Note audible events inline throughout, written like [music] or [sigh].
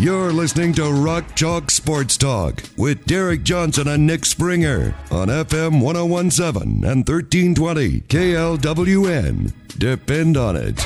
You're listening to Rock Chalk Sports Talk with Derek Johnson and Nick Springer on FM 1017 and 1320 KLWN. Depend on it.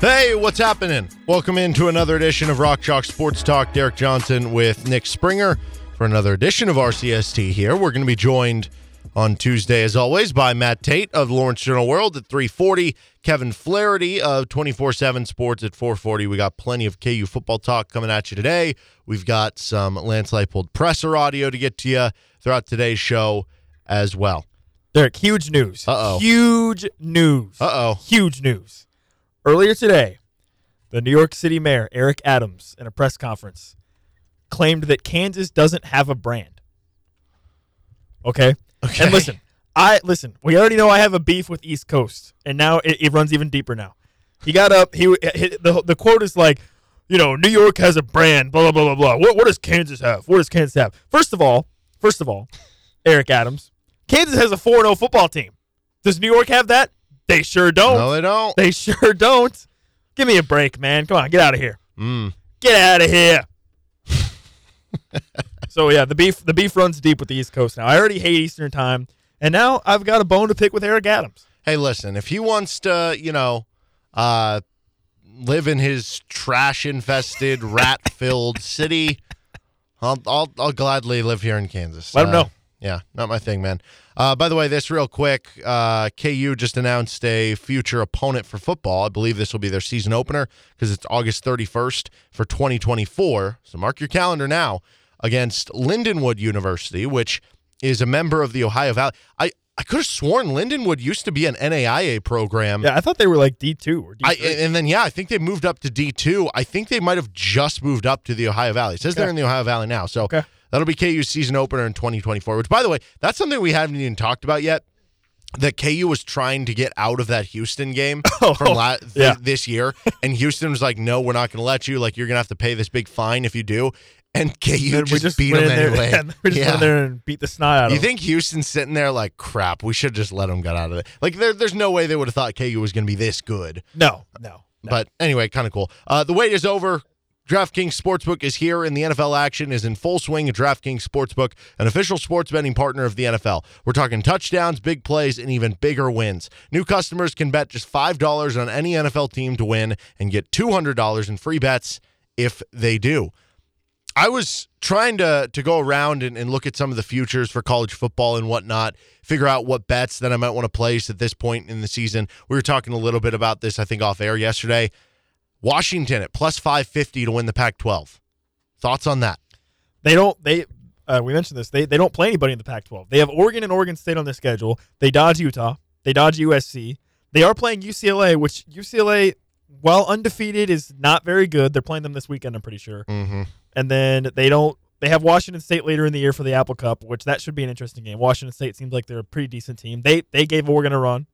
Hey, what's happening? Welcome into another edition of Rock Chalk Sports Talk. Derek Johnson with Nick Springer for another edition of RCST here. We're going to be joined on Tuesday, as always, by Matt Tate of Lawrence Journal World at 340, Kevin Flaherty of 24-7 Sports at 440. We got plenty of KU football talk coming at you today. We've got some Lance Leipold presser audio to get to you throughout today's show as well. Derek, huge news. Uh-oh. Huge news. Uh-oh. Huge news. Earlier today, the New York City mayor, Eric Adams, in a press conference, claimed that Kansas doesn't have a brand. Okay? Okay. And listen, I listen, we already know I have a beef with East Coast, and now it, it runs even deeper now. He got up, he hit, the the quote is like, you know, New York has a brand, blah blah blah blah blah. What what does Kansas have? What does Kansas have? First of all, first of all, Eric Adams, Kansas has a 4-0 football team. Does New York have that? They sure don't. No, they don't. They sure don't. Give me a break, man. Come on, get out of here. Mm. Get out of here. [laughs] so yeah, the beef the beef runs deep with the East Coast now. I already hate Eastern time, and now I've got a bone to pick with Eric Adams. Hey, listen, if he wants to, you know, uh, live in his trash infested, [laughs] rat filled city, I'll, I'll I'll gladly live here in Kansas. Let him Uh, know. Yeah, not my thing, man. Uh, by the way, this real quick, uh, KU just announced a future opponent for football. I believe this will be their season opener because it's August 31st for 2024. So mark your calendar now against Lindenwood University, which is a member of the Ohio Valley. I, I could have sworn Lindenwood used to be an NAIA program. Yeah, I thought they were like D two or D I, three. and then yeah, I think they moved up to D two. I think they might have just moved up to the Ohio Valley. It says they're in the Ohio Valley now, so Okay. that'll be KU's season opener in 2024. Which, by the way, that's something we haven't even talked about yet. That KU was trying to get out of that Houston game [laughs] from oh, la- th- yeah. this year, and Houston was like, "No, we're not going to let you. Like, you're going to have to pay this big fine if you do." And KU And just, beat them there, anyway. [laughs] we just Yeah. went there and beat the snot out of them. You think Houston's sitting there like, crap, we should just let them get out of it. Like, there, there's no way they would have thought KU was going to be this good. No, no. no. But anyway, kind of cool. Uh, the wait is over. DraftKings Sportsbook is here, and the NFL action is in full swing at DraftKings Sportsbook, an official sports betting partner of the NFL. We're talking touchdowns, big plays, and even bigger wins. New customers can bet just $5 on any NFL team to win and get $200 in free bets if they do. I was trying to to go around and, and look at some of the futures for college football and whatnot, figure out what bets that I might want to place at this point in the season. We were talking a little bit about this, I think, off air yesterday. Washington at plus 550 to win the Pac 12. Thoughts on that? They don't. They. Uh, we mentioned this. They they don't play anybody in the Pac-12. They have Oregon and Oregon State on their schedule. They dodge Utah. They dodge USC. They are playing UCLA, which UCLA, while undefeated, is not very good. They're playing them this weekend. I'm pretty sure. Mm-hmm. And then they don't. They have Washington State later in the year for the Apple Cup, which that should be an interesting game. Washington State seems like they're a pretty decent team. They they gave Oregon a run.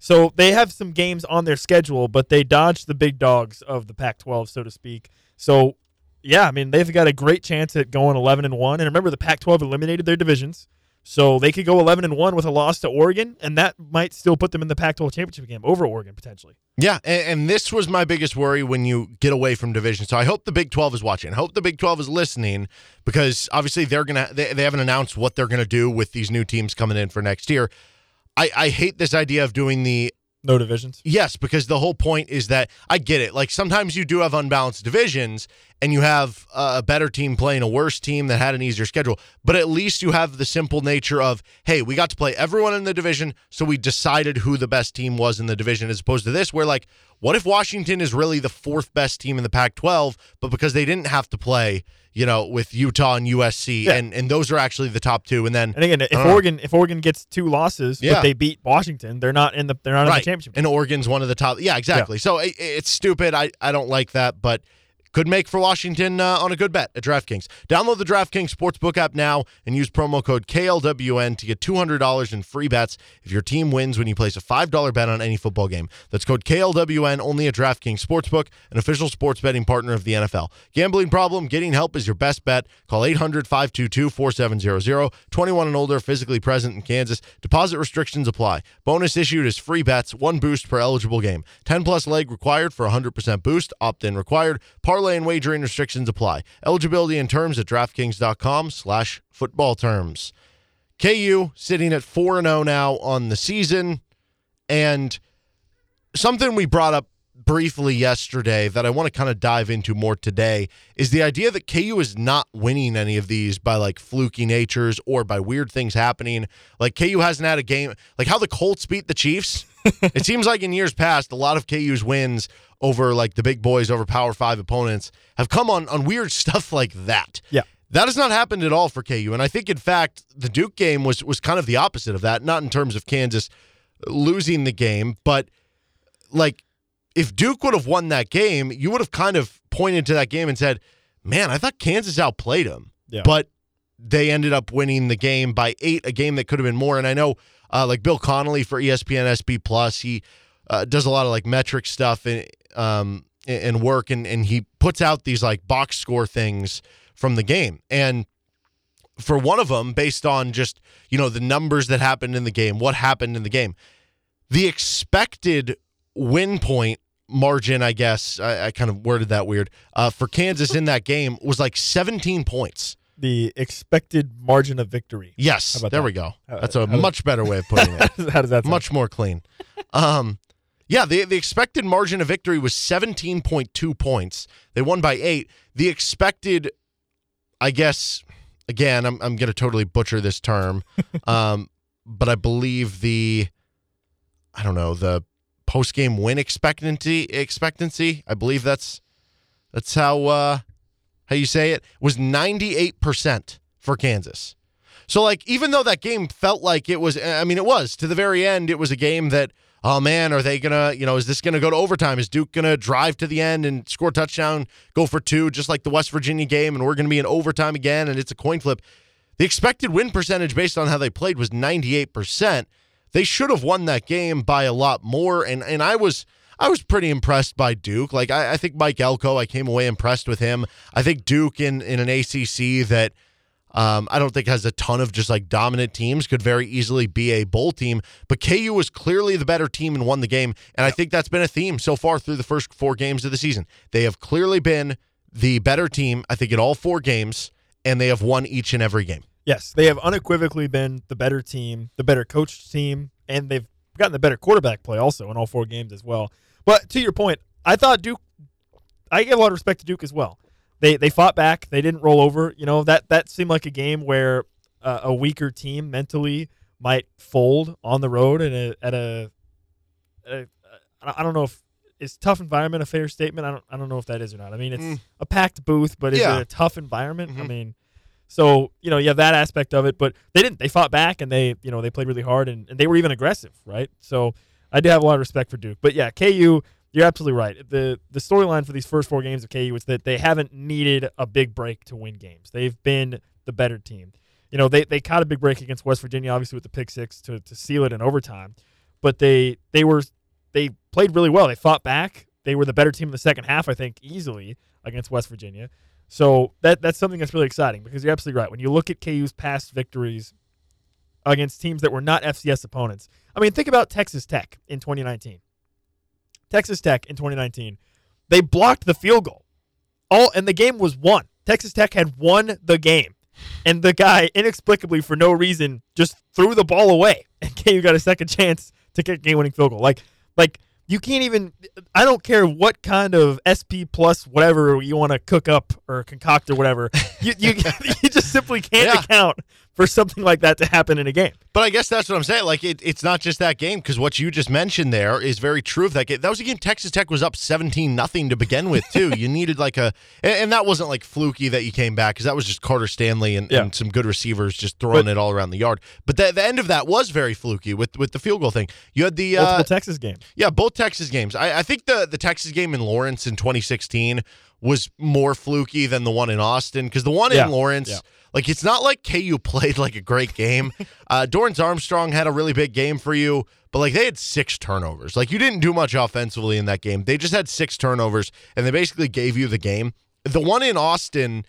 So they have some games on their schedule, but they dodged the big dogs of the Pac-12, so to speak. So, yeah, I mean they've got a great chance at going 11 and one. And remember, the Pac-12 eliminated their divisions, so they could go 11 and one with a loss to Oregon, and that might still put them in the Pac-12 championship game over Oregon potentially. Yeah, and, and this was my biggest worry when you get away from division. So I hope the Big 12 is watching. I hope the Big 12 is listening because obviously they're gonna they, they haven't announced what they're gonna do with these new teams coming in for next year. I, I hate this idea of doing the No divisions. Yes, because the whole point is that I get it. Like sometimes you do have unbalanced divisions and you have a better team playing a worse team that had an easier schedule, but at least you have the simple nature of, hey, we got to play everyone in the division, so we decided who the best team was in the division as opposed to this where like what if Washington is really the fourth best team in the Pac-12, but because they didn't have to play, you know, with Utah and USC Yeah. and and those are actually the top two and then And again, if Uh. Oregon if Oregon gets two losses, Yeah. but they beat Washington, they're not in the they're not in the championship. And Oregon's one of the top. Yeah, exactly. So it, it's stupid. I, I don't like that, but could make for Washington uh, on a good bet at DraftKings. Download the DraftKings Sportsbook app now and use promo code KLWN to get $200 in free bets if your team wins when you place a $5 bet on any football game. That's code KLWN only at DraftKings Sportsbook, an official sports betting partner of the NFL. Gambling problem? Getting help is your best bet. Call 800-522-4700. 21 and older, physically present in Kansas. Deposit restrictions apply. Bonus issued is free bets, one boost per eligible game. 10 plus leg required for 100% boost. Opt-in required. Parlay and wagering restrictions apply. Eligibility and terms at DraftKings.com slash football terms. KU sitting at 4 0 now on the season. And something we brought up briefly yesterday that I want to kind of dive into more today is the idea that KU is not winning any of these by like fluky natures or by weird things happening. Like KU hasn't had a game like how the Colts beat the Chiefs. [laughs] it seems like in years past, a lot of KU's wins over like the big boys, over Power Five opponents, have come on on weird [laughs] stuff like that. Yeah. That has not happened at all for KU. And I think in fact the Duke game was was kind of the opposite of that, not in terms of Kansas losing the game, but like if Duke would have won that game, you would have kind of pointed to that game and said, "Man, I thought Kansas outplayed them." Yeah. But they ended up winning the game by eight, a game that could have been more. And I know, uh, like Bill Connelly for ESPN SP Plus, he uh, does a lot of like metric stuff and um and work, and and he puts out these like box score things from the game, and for one of them, based on just you know the numbers that happened in the game, what happened in the game, the expected win point margin, I guess I, I kind of worded that weird uh, for Kansas in that game was like 17 points. The expected margin of victory. Yes, there that? we go. That's a much better way of putting it. [laughs] How does that sound? much more clean. Um, yeah, the the expected margin of victory was 17.2 points. They won by eight. The expected, I guess, again, I'm I'm gonna totally butcher this term, [laughs] um, but I believe the, I don't know the post game win expectancy expectancy. I believe that's that's how uh, how you say it was 98 percent for Kansas. So like even though that game felt like it was I mean it was to the very end it was a game that oh man are they going to you know is this going to go to overtime is Duke going to drive to the end and score a touchdown go for two just like the West Virginia game and we're going to be in overtime again and it's a coin flip. The expected win percentage based on how they played was 98%. They should have won that game by a lot more and and I was I was pretty impressed by Duke. Like I, I think Mike Elko, I came away impressed with him. I think Duke in in an ACC that um, I don't think has a ton of just like dominant teams. Could very easily be a bowl team, but KU was clearly the better team and won the game. And I think that's been a theme so far through the first four games of the season. They have clearly been the better team. I think in all four games, and they have won each and every game. Yes, they have unequivocally been the better team, the better coached team, and they've gotten the better quarterback play also in all four games as well. But to your point, I thought Duke. I give a lot of respect to Duke as well. They they fought back. They didn't roll over. You know that that seemed like a game where uh, a weaker team mentally might fold on the road and a, at a, at a I don't know if is tough environment a fair statement. I don't I don't know if that is or not. I mean it's Mm. a packed booth, but is Yeah. it a tough environment? I Mhm. mean, so you know you have that aspect of it, but they didn't. They fought back and they you know they played really hard and, and they were even aggressive, right? So I do have a lot of respect for Duke, but yeah, KU. You're absolutely right. The the storyline for these first four games of KU is that they haven't needed a big break to win games. They've been the better team. You know, they, they caught a big break against West Virginia, obviously with the pick six to, to seal it in overtime. But they they were they played really well. They fought back. They were the better team in the second half, I think, easily against West Virginia. So that that's something that's really exciting because you're absolutely right. When you look at KU's past victories against teams that were not FCS opponents, I mean, think about Texas Tech in 2019. Texas Tech in 2019, they blocked the field goal, all and the game was won. Texas Tech had won the game, and the guy inexplicably for no reason just threw the ball away, [laughs] and KU got a second chance to kick a game-winning field goal. Like, like you can't even. I don't care what kind of SP plus whatever you want to cook up or concoct or whatever. You you, [laughs] you just simply can't Yeah. account for something like that to happen in a game. But I guess that's what I'm saying. Like it, it's not just that game because what you just mentioned there is very true of that game. That was a game Texas Tech was up 17 nothing to begin with too. [laughs] you needed like a, and, and that wasn't like fluky that you came back because that was just Carter Stanley and, Yeah. and some good receivers just throwing But- it all around the yard. But the, the end of that was very fluky with with the field goal thing. You had the Multiple uh, Texas game. yeah, both Texas games. I, I think the the Texas game in Lawrence in 2016 was more fluky than the one in Austin because the one Yeah, in Lawrence, yeah. Like it's not like KU [laughs] played like a great game. uh, Dorance Armstrong had a really big game for you, but like they had six turnovers. Like you didn't do much offensively in that game. They just had six turnovers and they basically gave you the game. The one in Austin,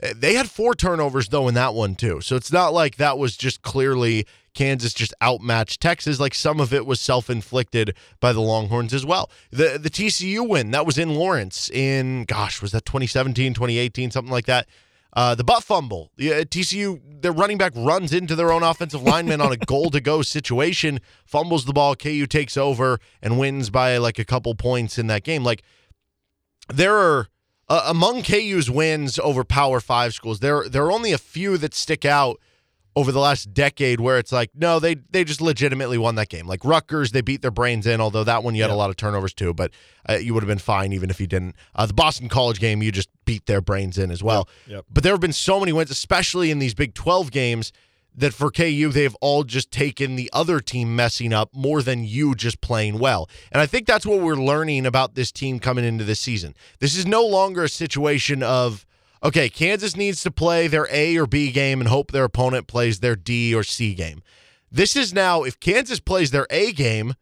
eh, they had four turnovers though in that one too. So it's not like that was just clearly Kansas just outmatched Texas. Like some of it was self-inflicted by the Longhorns as well. The the TCU win that was in Lawrence in gosh was that 2017, 2018, something like that. Uh, the butt fumble. The, uh, TCU, their running back runs into their own offensive lineman on a [laughs] goal to go situation, fumbles the ball. KU takes over and wins by like a couple points in that game. Like there are uh, among KU's wins over Power Five schools. There there are only a few that stick out over the last decade where it's like no they they just legitimately won that game. Like Rutgers they beat their brains in although that one you had a lot of turnovers too but uh, you would have been fine even if you didn't. Uh, the Boston College game you just beat their brains in as well. Yep. but there have been so many wins especially in these Big 12 games that for KU they've all just taken the other team messing up more than you just playing well. And I think that's what we're learning about this team coming into this season. This is no longer a situation of okay, Kansas needs to play their A or B game and hope their opponent plays their D or C game. This is now if Kansas plays their A game,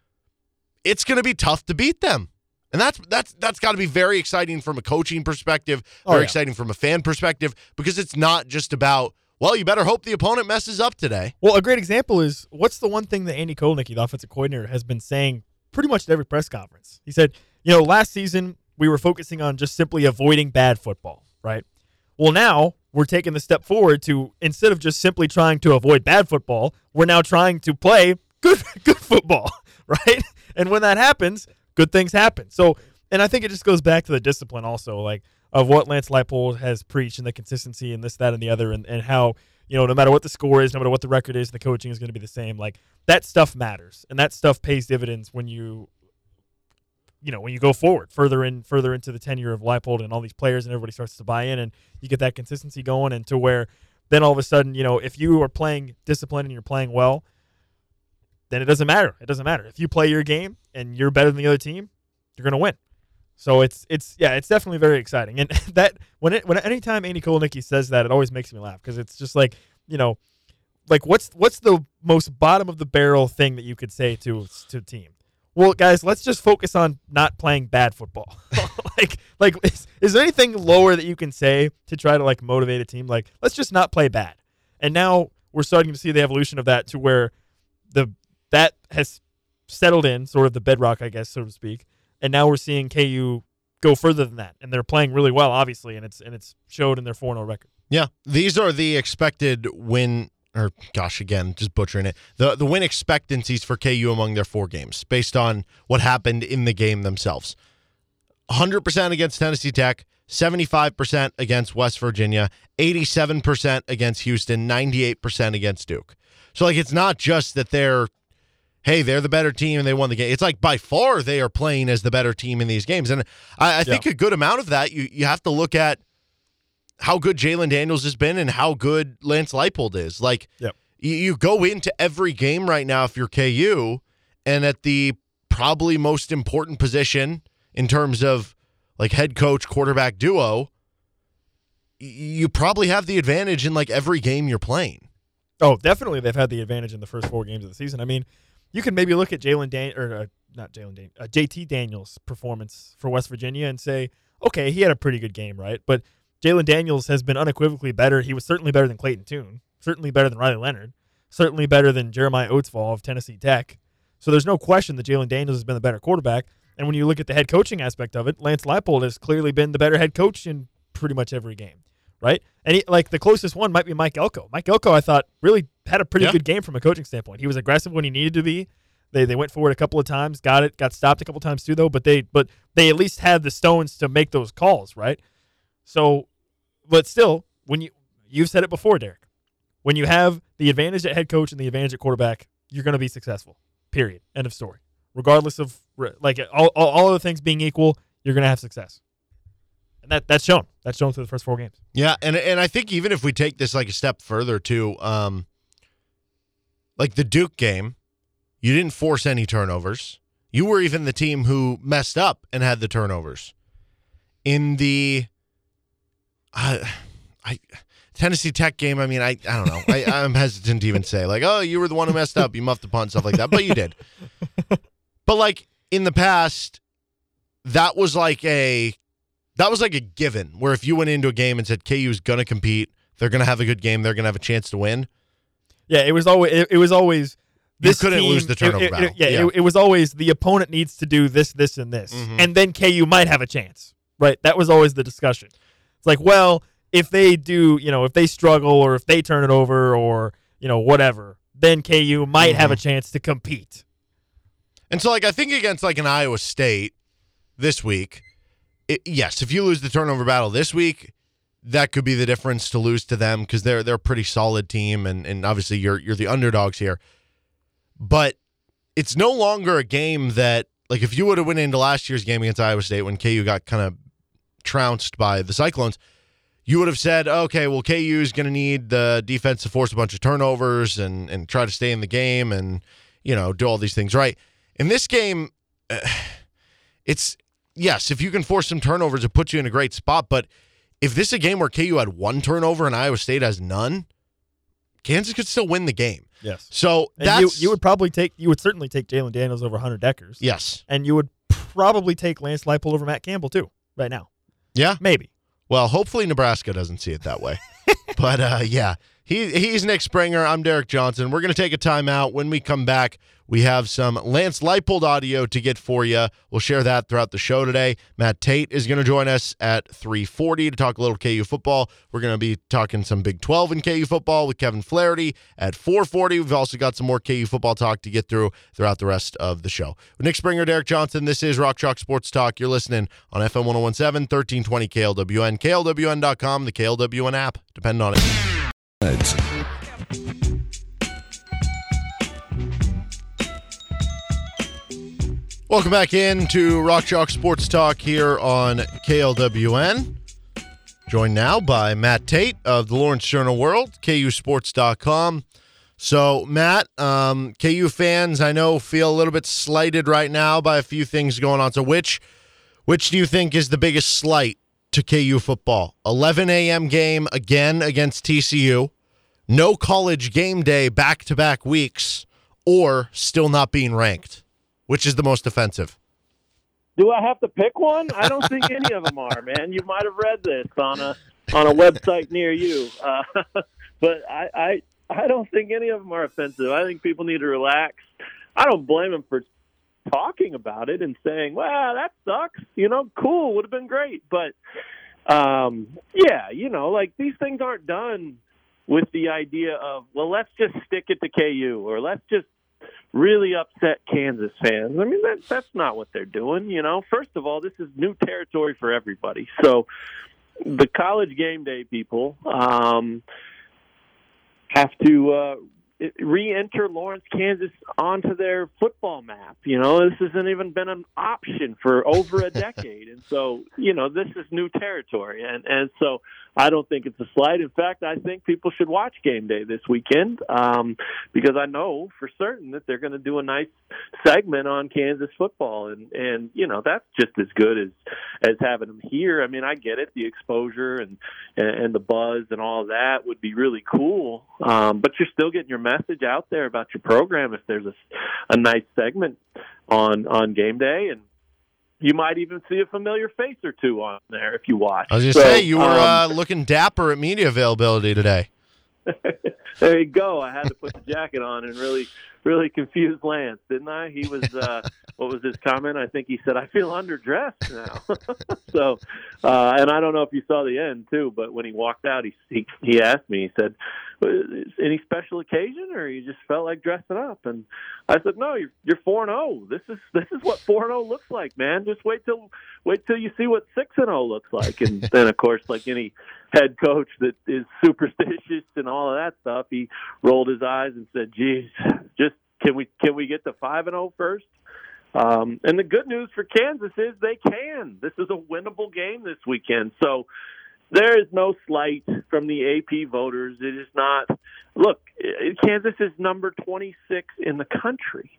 it's going to be tough to beat them. And that's that's that's got to be very exciting from a coaching perspective, Oh, very yeah. exciting from a fan perspective because it's not just about well, you better hope the opponent messes up today. Well, a great example is what's the one thing that Andy Kotelnicki, the offensive coordinator, has been saying pretty much at every press conference. He said, you know, last season we were focusing on just simply avoiding bad football, right? Well, now we're taking the step forward to instead of just simply trying to avoid bad football, we're now trying to play good [laughs] good football, [laughs] right? And when that happens, good things happen. So, and I think it just goes back to the discipline also, like of what Lance Leipold has preached and the consistency and this, that, and the other, and, and how you know no matter what the score is, no matter what the record is, the coaching is going to be the same. Like that stuff matters, and that stuff pays dividends when you you know when you go forward further in further into the tenure of Leipold and all these players and everybody starts to buy in and you get that consistency going and to where then all of a sudden you know if you are playing discipline and you're playing well then it doesn't matter. It doesn't matter. If you play your game and you're better than the other team you're going to win. So it's it's yeah it's definitely very exciting. And [laughs] that when it when anytime Andy Kotelnicki says that it always makes me laugh because it's just like you know like what's what's the most bottom of the barrel thing that you could say to to a team well, guys, let's just focus on not playing bad football. [laughs] like, like, is, is there anything lower that you can say to try to like motivate a team? Like, let's just not play bad. And now we're starting to see the evolution of that to where the that has settled in, sort of the bedrock, I guess, so to speak. And now we're seeing KU go further than that, and they're playing really well, obviously, and it's and it's showed in their four 0 record. Yeah, these are the expected win or gosh, again, just butchering it. The the win expectancies for KU among their four games based on what happened in the game themselves. 100% against Tennessee Tech, 75% against West Virginia, 87% against Houston, 98% against Duke. So like it's not just that they're hey, they're the better team and they won the game. It's like by far they are playing as the better team in these games. And I, I think a good amount of that you you have to look at how good Jalon Daniels has been and how good Lance Leipold is. Like, Yep. you, you go into every game right now if you're KU, and at the probably most important position in terms of like head coach quarterback duo, you probably have the advantage in like every game you're playing. Oh, definitely, they've had the advantage in the first four games of the season. I mean, you can maybe look at Jalen Dan or uh, not Jalen Dan, uh, JT Daniels' performance for West Virginia and say, okay, he had a pretty good game, right? But Jalon Daniels has been unequivocally better. He was certainly better than Clayton Tune, certainly better than Riley Leonard, certainly better than Jeremiah Oatsvall of Tennessee Tech. So there's no question that Jalon Daniels has been the better quarterback. And when you look at the head coaching aspect of it, Lance Leipold has clearly been the better head coach in pretty much every game, right? And he, like the closest one might be Mike Elko. Mike Elko, I thought, really had a pretty Yeah. good game from a coaching standpoint. He was aggressive when he needed to be. They they went forward a couple of times, got it, got stopped a couple of times too, though. But they but they at least had the stones to make those calls, right? So, but still, when you you've said it before, Derek, when you have the advantage at head coach and the advantage at quarterback, you're going to be successful. Period. End of story. Regardless of like all all, other things being equal, you're going to have success, and that that's shown. That's shown through the first four games. Yeah, and and I think even if we take this like a step further to um, like the Duke game, you didn't force any turnovers. You were even the team who messed up and had the turnovers. in the uh, I Tennessee Tech game. I mean, I I don't know. I, [laughs] I'm hesitant to even say like, oh, you were the one who messed up. You muffed the punt, stuff like that. But you did. [laughs] but like in the past, that was like a that was like a given. Where if you went into a game and said KU is going to compete, they're going to have a good game, they're going to have a chance to win. Yeah, it was always it, it was always You this couldn't team- lose the turnover it- it- battle. yeah, Yeah. It, was always the opponent needs to do this, this, and this, Mhm. and then KU might have a chance. Right? That was always the discussion. It's like, well, if they do, you know, if they struggle or if they turn it over or you know whatever, then KU might have a Mm-hmm. chance to compete. And so, like, I think against like an Iowa State this week, it, yes, if you lose the turnover battle this week, that could be the difference to lose to them because they're they're a pretty solid team, and and obviously you're you're the underdogs here. But it's no longer a game that like if you would have went into last year's game against Iowa State when KU got kind of trounced by the Cyclones, you would have said, okay, well, KU is going to need the defense to force a bunch of turnovers and and try to stay in the game and you know do all these things right. In this game, uh, it's yes, if you can force some turnovers, it puts you in a great spot. But if this is a game where KU had one turnover and Iowa State has none, Kansas could still win the game. Yes. So And that's you, you would probably take you would certainly take Jalon Daniels over Hunter Dekkers. yes, And you would probably take Lance Leipold over Matt Campbell too, right now. Yeah. Maybe. Well, hopefully Nebraska doesn't see it that way. [laughs] but uh, yeah, he he's Nick Springer. I'm Derek Johnson. We're gonna take a timeout. When we come back, we have some Lance Leipold audio to get for you. We'll share that throughout the show today. Matt Tate is gonna join us at 3:40 to talk a little KU football. We're gonna be talking some Big 12 and KU football with Kevin Flaherty at 4:40. We've also got some more KU football talk to get through throughout the rest of the show. With Nick Springer, Derek Johnson. This is Rock Chalk Sports Talk. You're listening on FM 1017, 1320 KLWN, KLWN.com, the KLWN app. Depend on it. Welcome back in to Rock Chalk Sports Talk here on KLWN. Joined now by Matt Tate of the Lawrence Journal World, KUSports.com. So, Matt, um, KU fans, I know feel a little bit slighted right now by a few things going on. So, which which do you think is the biggest slight to KU football? 11 a.m. game again against TCU, no college game day back to back weeks, or still not being ranked? Which is the most offensive? Do I have to pick one? I don't think any of them are, man. You might have read this on a on a website near you, uh, [laughs] but I, I I don't think any of them are offensive. I think people need to relax. I don't blame them for talking about it and saying, "Well, that sucks." You know, cool would have been great, but um, yeah, you know, like these things aren't done with the idea of, "Well, let's just stick it to KU," or "Let's just really upset Kansas fans. I mean, that, that's not what they're doing. You know, first of all, this is new territory for everybody. So the college game day people um, have to uh, re-enter Lawrence, Kansas onto their football map. You know, this hasn't even been an option for over a [laughs] decade, and so you know this is new territory, and and so I don't think it's a slight. In fact, I think people should watch game day this weekend um, because I know for certain that they're going to do a nice segment on Kansas football, and and you know that's just as good as as having them here. I mean, I get it, the exposure and and, and the buzz and all that would be really cool, um, but you're still getting your message out there about your program if there's a, a nice segment on on game day and. You might even see a familiar face or two on there if you watch. I was to So, say, you were um, uh, looking dapper at media availability today. [laughs] [laughs] there you go. I had to put the jacket on and really, really confuse Lance, didn't I? He was, uh, [laughs] what was his comment? I think he said, "I feel underdressed now." so, uh, and I don't know if you saw the end too, but when he walked out, he he, he asked me. He said, "Any special occasion, or you just felt like dressing up?" And I said, "No, you're you're four and zero. This is this is what four and zero looks like, man. Just wait till wait till you see what six and zero looks like." And [laughs] then, of course, like any head coach that is superstitious and all of that stuff, he rolled his eyes and said, "Geez, just can we can we get to five and zero first? Um, and the good news for Kansas is they can. This is a winnable game this weekend. So there is no slight from the AP voters. It is not. Look, eh, Kansas is number 26 in the country.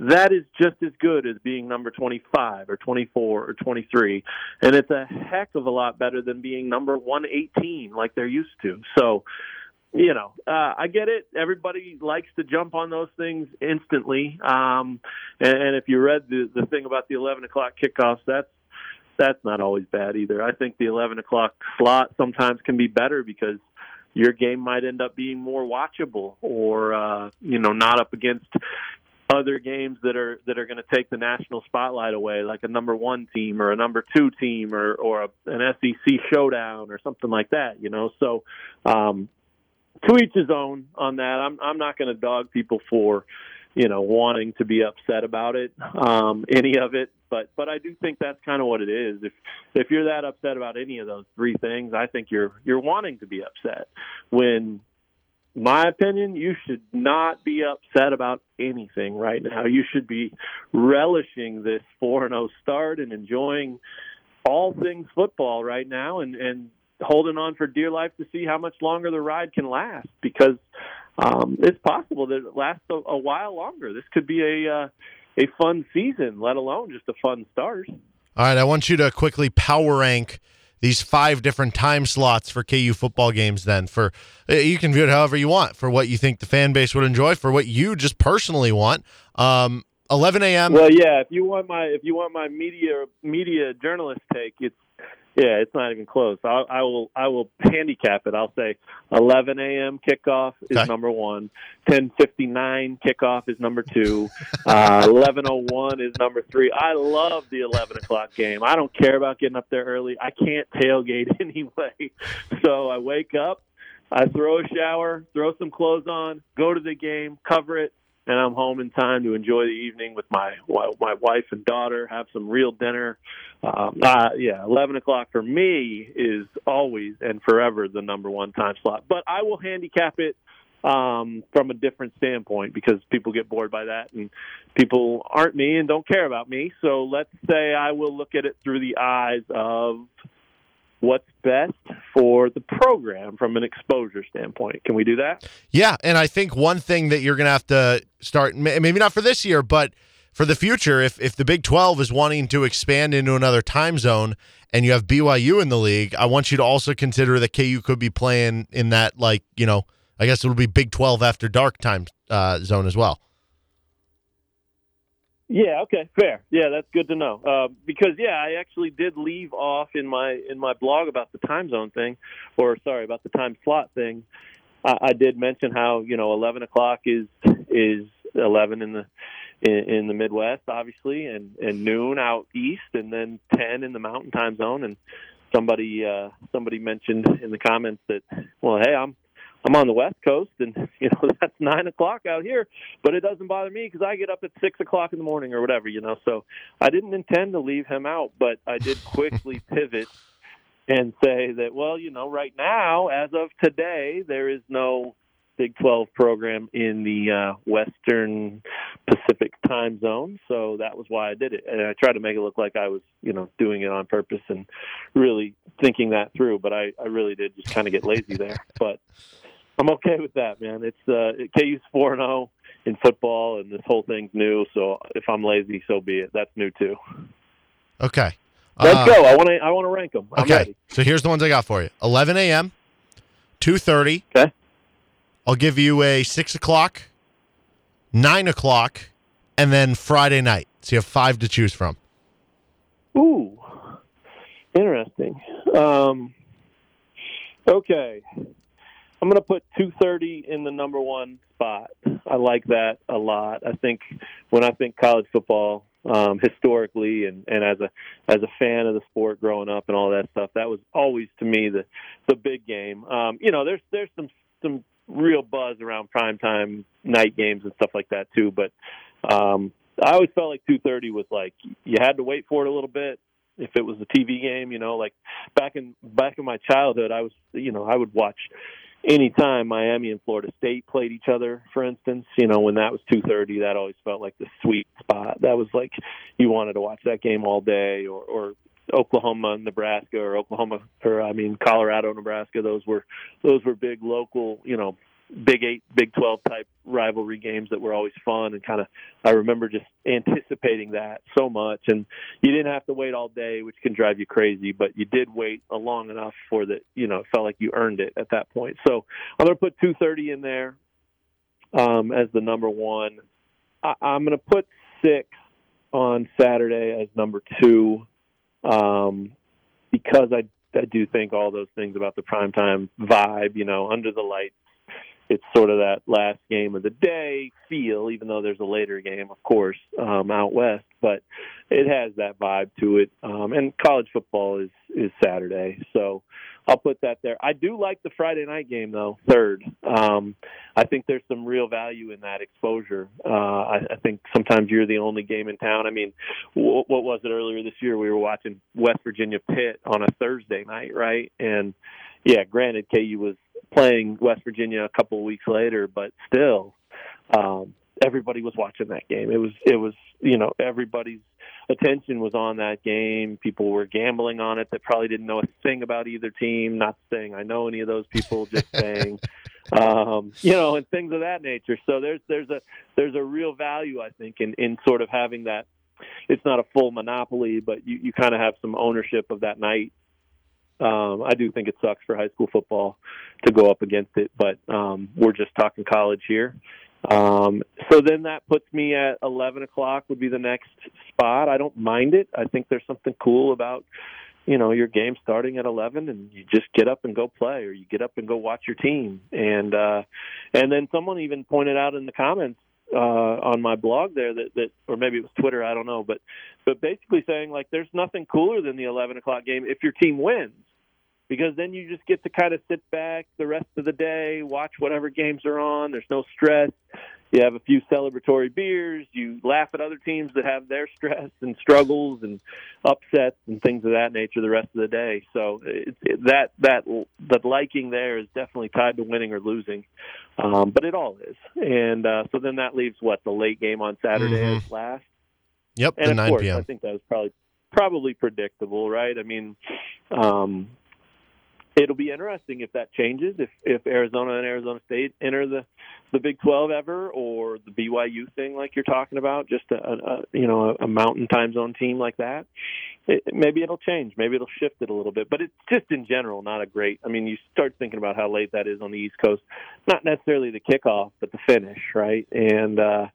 that is just as good as being number 25 or 24 or 23. And it's a heck of a lot better than being number 118 like they're used to. So, you know, uh, I get it. Everybody likes to jump on those things instantly. Um, and, and if you read the, the thing about the 11 o'clock kickoffs, that's that's not always bad either. I think the 11 o'clock slot sometimes can be better because your game might end up being more watchable or uh, you know not up against other games that are that are going to take the national spotlight away, like a number one team or a number two team or or a, an SEC showdown or something like that. You know, so um, to each his own on that. I'm I'm not going to dog people for you know wanting to be upset about it, um, any of it. But but I do think that's kind of what it is. If if you're that upset about any of those three things, I think you're you're wanting to be upset when my opinion, you should not be upset about anything right now. You should be relishing this 4 0 start and enjoying all things football right now and, and holding on for dear life to see how much longer the ride can last because um, it's possible that it lasts a, a while longer. This could be a, uh, a fun season, let alone just a fun start. All right, I want you to quickly power rank these five different time slots for KU football games then for uh, you can view it however you want for what you think the fan base would enjoy for what you just personally want um 11 a.m well yeah if you want my if you want my media media journalist take it's yeah, it's not even close. I, I will I will handicap it. I'll say 11 a.m. kickoff is Okay. number one. 10:59 kickoff is number two. Uh, [laughs] 11:01 is number three. I love the 11 o'clock game. I don't care about getting up there early. I can't tailgate [laughs] anyway, so I wake up, I throw a shower, throw some clothes on, go to the game, cover it, and I'm home in time to enjoy the evening with my my wife and daughter, have some real dinner. Um, uh, yeah, 11 o'clock for me is always and forever the number one time slot. But I will handicap it um, from a different standpoint because people get bored by that and people aren't me and don't care about me. So let's say I will look at it through the eyes of what's best for the program from an exposure standpoint. Can we do that? Yeah, and I think one thing that you're going to have to start, maybe not for this year, but for the future, if if the Big 12 is wanting to expand into another time zone and you have BYU in the league, I want you to also consider that KU could be playing in that, like, you know, I guess it'll be Big 12 after dark time uh, zone as well. Yeah. Okay. Fair. Yeah, that's good to know. Uh, because yeah, I actually did leave off in my in my blog about the time zone thing, or sorry, about the time slot thing. I, I did mention how you know 11 o'clock is is 11 in the in, in the Midwest, obviously, and and noon out east, and then 10 in the Mountain Time Zone. And somebody uh, somebody mentioned in the comments that well, hey, I'm I'm on the West Coast, and [laughs] you know that's nine o'clock out here, but it doesn't bother me because I get up at six o'clock in the morning or whatever, you know. So I didn't intend to leave him out, but I did [laughs] quickly pivot and say that, well, you know, right now, as of today, there is no Big 12 program in the uh, Western Pacific time zone, so that was why I did it. And I tried to make it look like I was, you know, doing it on purpose and really thinking that through, but I, I really did just kind of get lazy there. But I'm okay with that, man. It's uh, KU's four and zero in football, and this whole thing's new. So if I'm lazy, so be it. That's new too. Okay. Let's Uh, go. I want to. I want to rank them. I'm Okay. ready. So here's the ones I got for you 11 a.m., 2.30. Okay. I'll give you a 6 o'clock, 9 o'clock, and then Friday night. So you have five to choose from. Ooh, interesting. Um, okay, I'm going to put 230 in the number one spot. I like that a lot. I think when I think college football um, historically and, and as a as a fan of the sport growing up and all that stuff, that was always to me the the big game. Um, you know, there's there's some some real buzz around primetime night games and stuff like that too, but um, I always felt like 230 was like you had to wait for it a little bit. If it was a TV game, you know, like back in back in my childhood, I was, you know, I would watch anytime Miami and Florida State played each other. For instance, you know, when that was 2:30, that always felt like the sweet spot. That was like you wanted to watch that game all day, or, or Oklahoma, Nebraska, or Oklahoma, or I mean Colorado, Nebraska. Those were those were big local, you know, Big Eight, Big Twelve type rivalry games that were always fun and kind of. I remember just anticipating that so much, and you didn't have to wait all day, which can drive you crazy, but you did wait a long enough for that. You know, it felt like you earned it at that point. So I'm going to put 230 in there um, as the number one. I, I'm going to put six on Saturday as number two um, because I I do think all those things about the primetime vibe, you know, under the lights. It's sort of that last game of the day feel, even though there's a later game, of course, um, out west. But it has that vibe to it. Um, and college football is is Saturday, so I'll put that there. I do like the Friday night game though. Third, um, I think there's some real value in that exposure. Uh, I, I think sometimes you're the only game in town. I mean, w- what was it earlier this year? We were watching West Virginia Pitt on a Thursday night, right? And yeah, granted, KU was playing West Virginia a couple of weeks later, but still, um, everybody was watching that game. It was it was you know everybody's attention was on that game. People were gambling on it that probably didn't know a thing about either team. Not saying I know any of those people, just [laughs] saying, um, you know, and things of that nature. So there's there's a there's a real value I think in in sort of having that. It's not a full monopoly, but you you kind of have some ownership of that night. Um, I do think it sucks for high school football to go up against it, but um, we're just talking college here. Um, so then that puts me at 11 o'clock would be the next spot. I don't mind it. I think there's something cool about, you know, your game starting at 11 and you just get up and go play or you get up and go watch your team. And, uh, and then someone even pointed out in the comments, uh, on my blog there that, that, or maybe it was Twitter, I don't know, but, but basically saying like there's nothing cooler than the 11 o'clock game if your team wins because then you just get to kind of sit back the rest of the day, watch whatever games are on. There's no stress. You have a few celebratory beers. You laugh at other teams that have their stress and struggles and upsets and things of that nature the rest of the day. So it, it, that that that liking there is definitely tied to winning or losing, um, but it all is. And uh, so then that leaves what the late game on Saturday Mhm. is last. Yep, And the of 9 course, p.m. I think that was probably probably predictable, right? I mean, um, it'll be interesting if that changes. If if Arizona and Arizona State enter the the Big Twelve ever, or the BYU thing like you're talking about, just a, a you know a, a mountain time zone team like that. It, maybe it'll change. Maybe it'll shift it a little bit. But it's just in general not a great. I mean, you start thinking about how late that is on the East Coast. Not necessarily the kickoff, but the finish, right? And uh,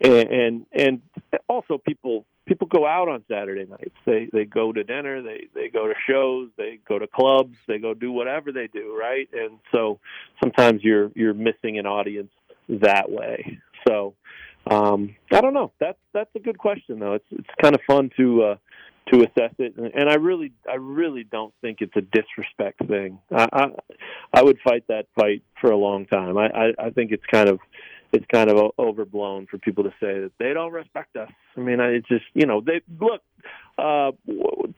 and, and also people people go out on Saturday nights. They they go to dinner, they they go to shows, they go to clubs, they go do whatever they do, right? And so sometimes you're you're missing an audience that way. So um I don't know. That's that's a good question though. It's it's kind of fun to uh to assess it and, and I really I really don't think it's a disrespect thing. I, I I would fight that fight for a long time. I I, I think it's kind of it's kind of overblown for people to say that they don't respect us. I mean, it's just you know they look. Uh,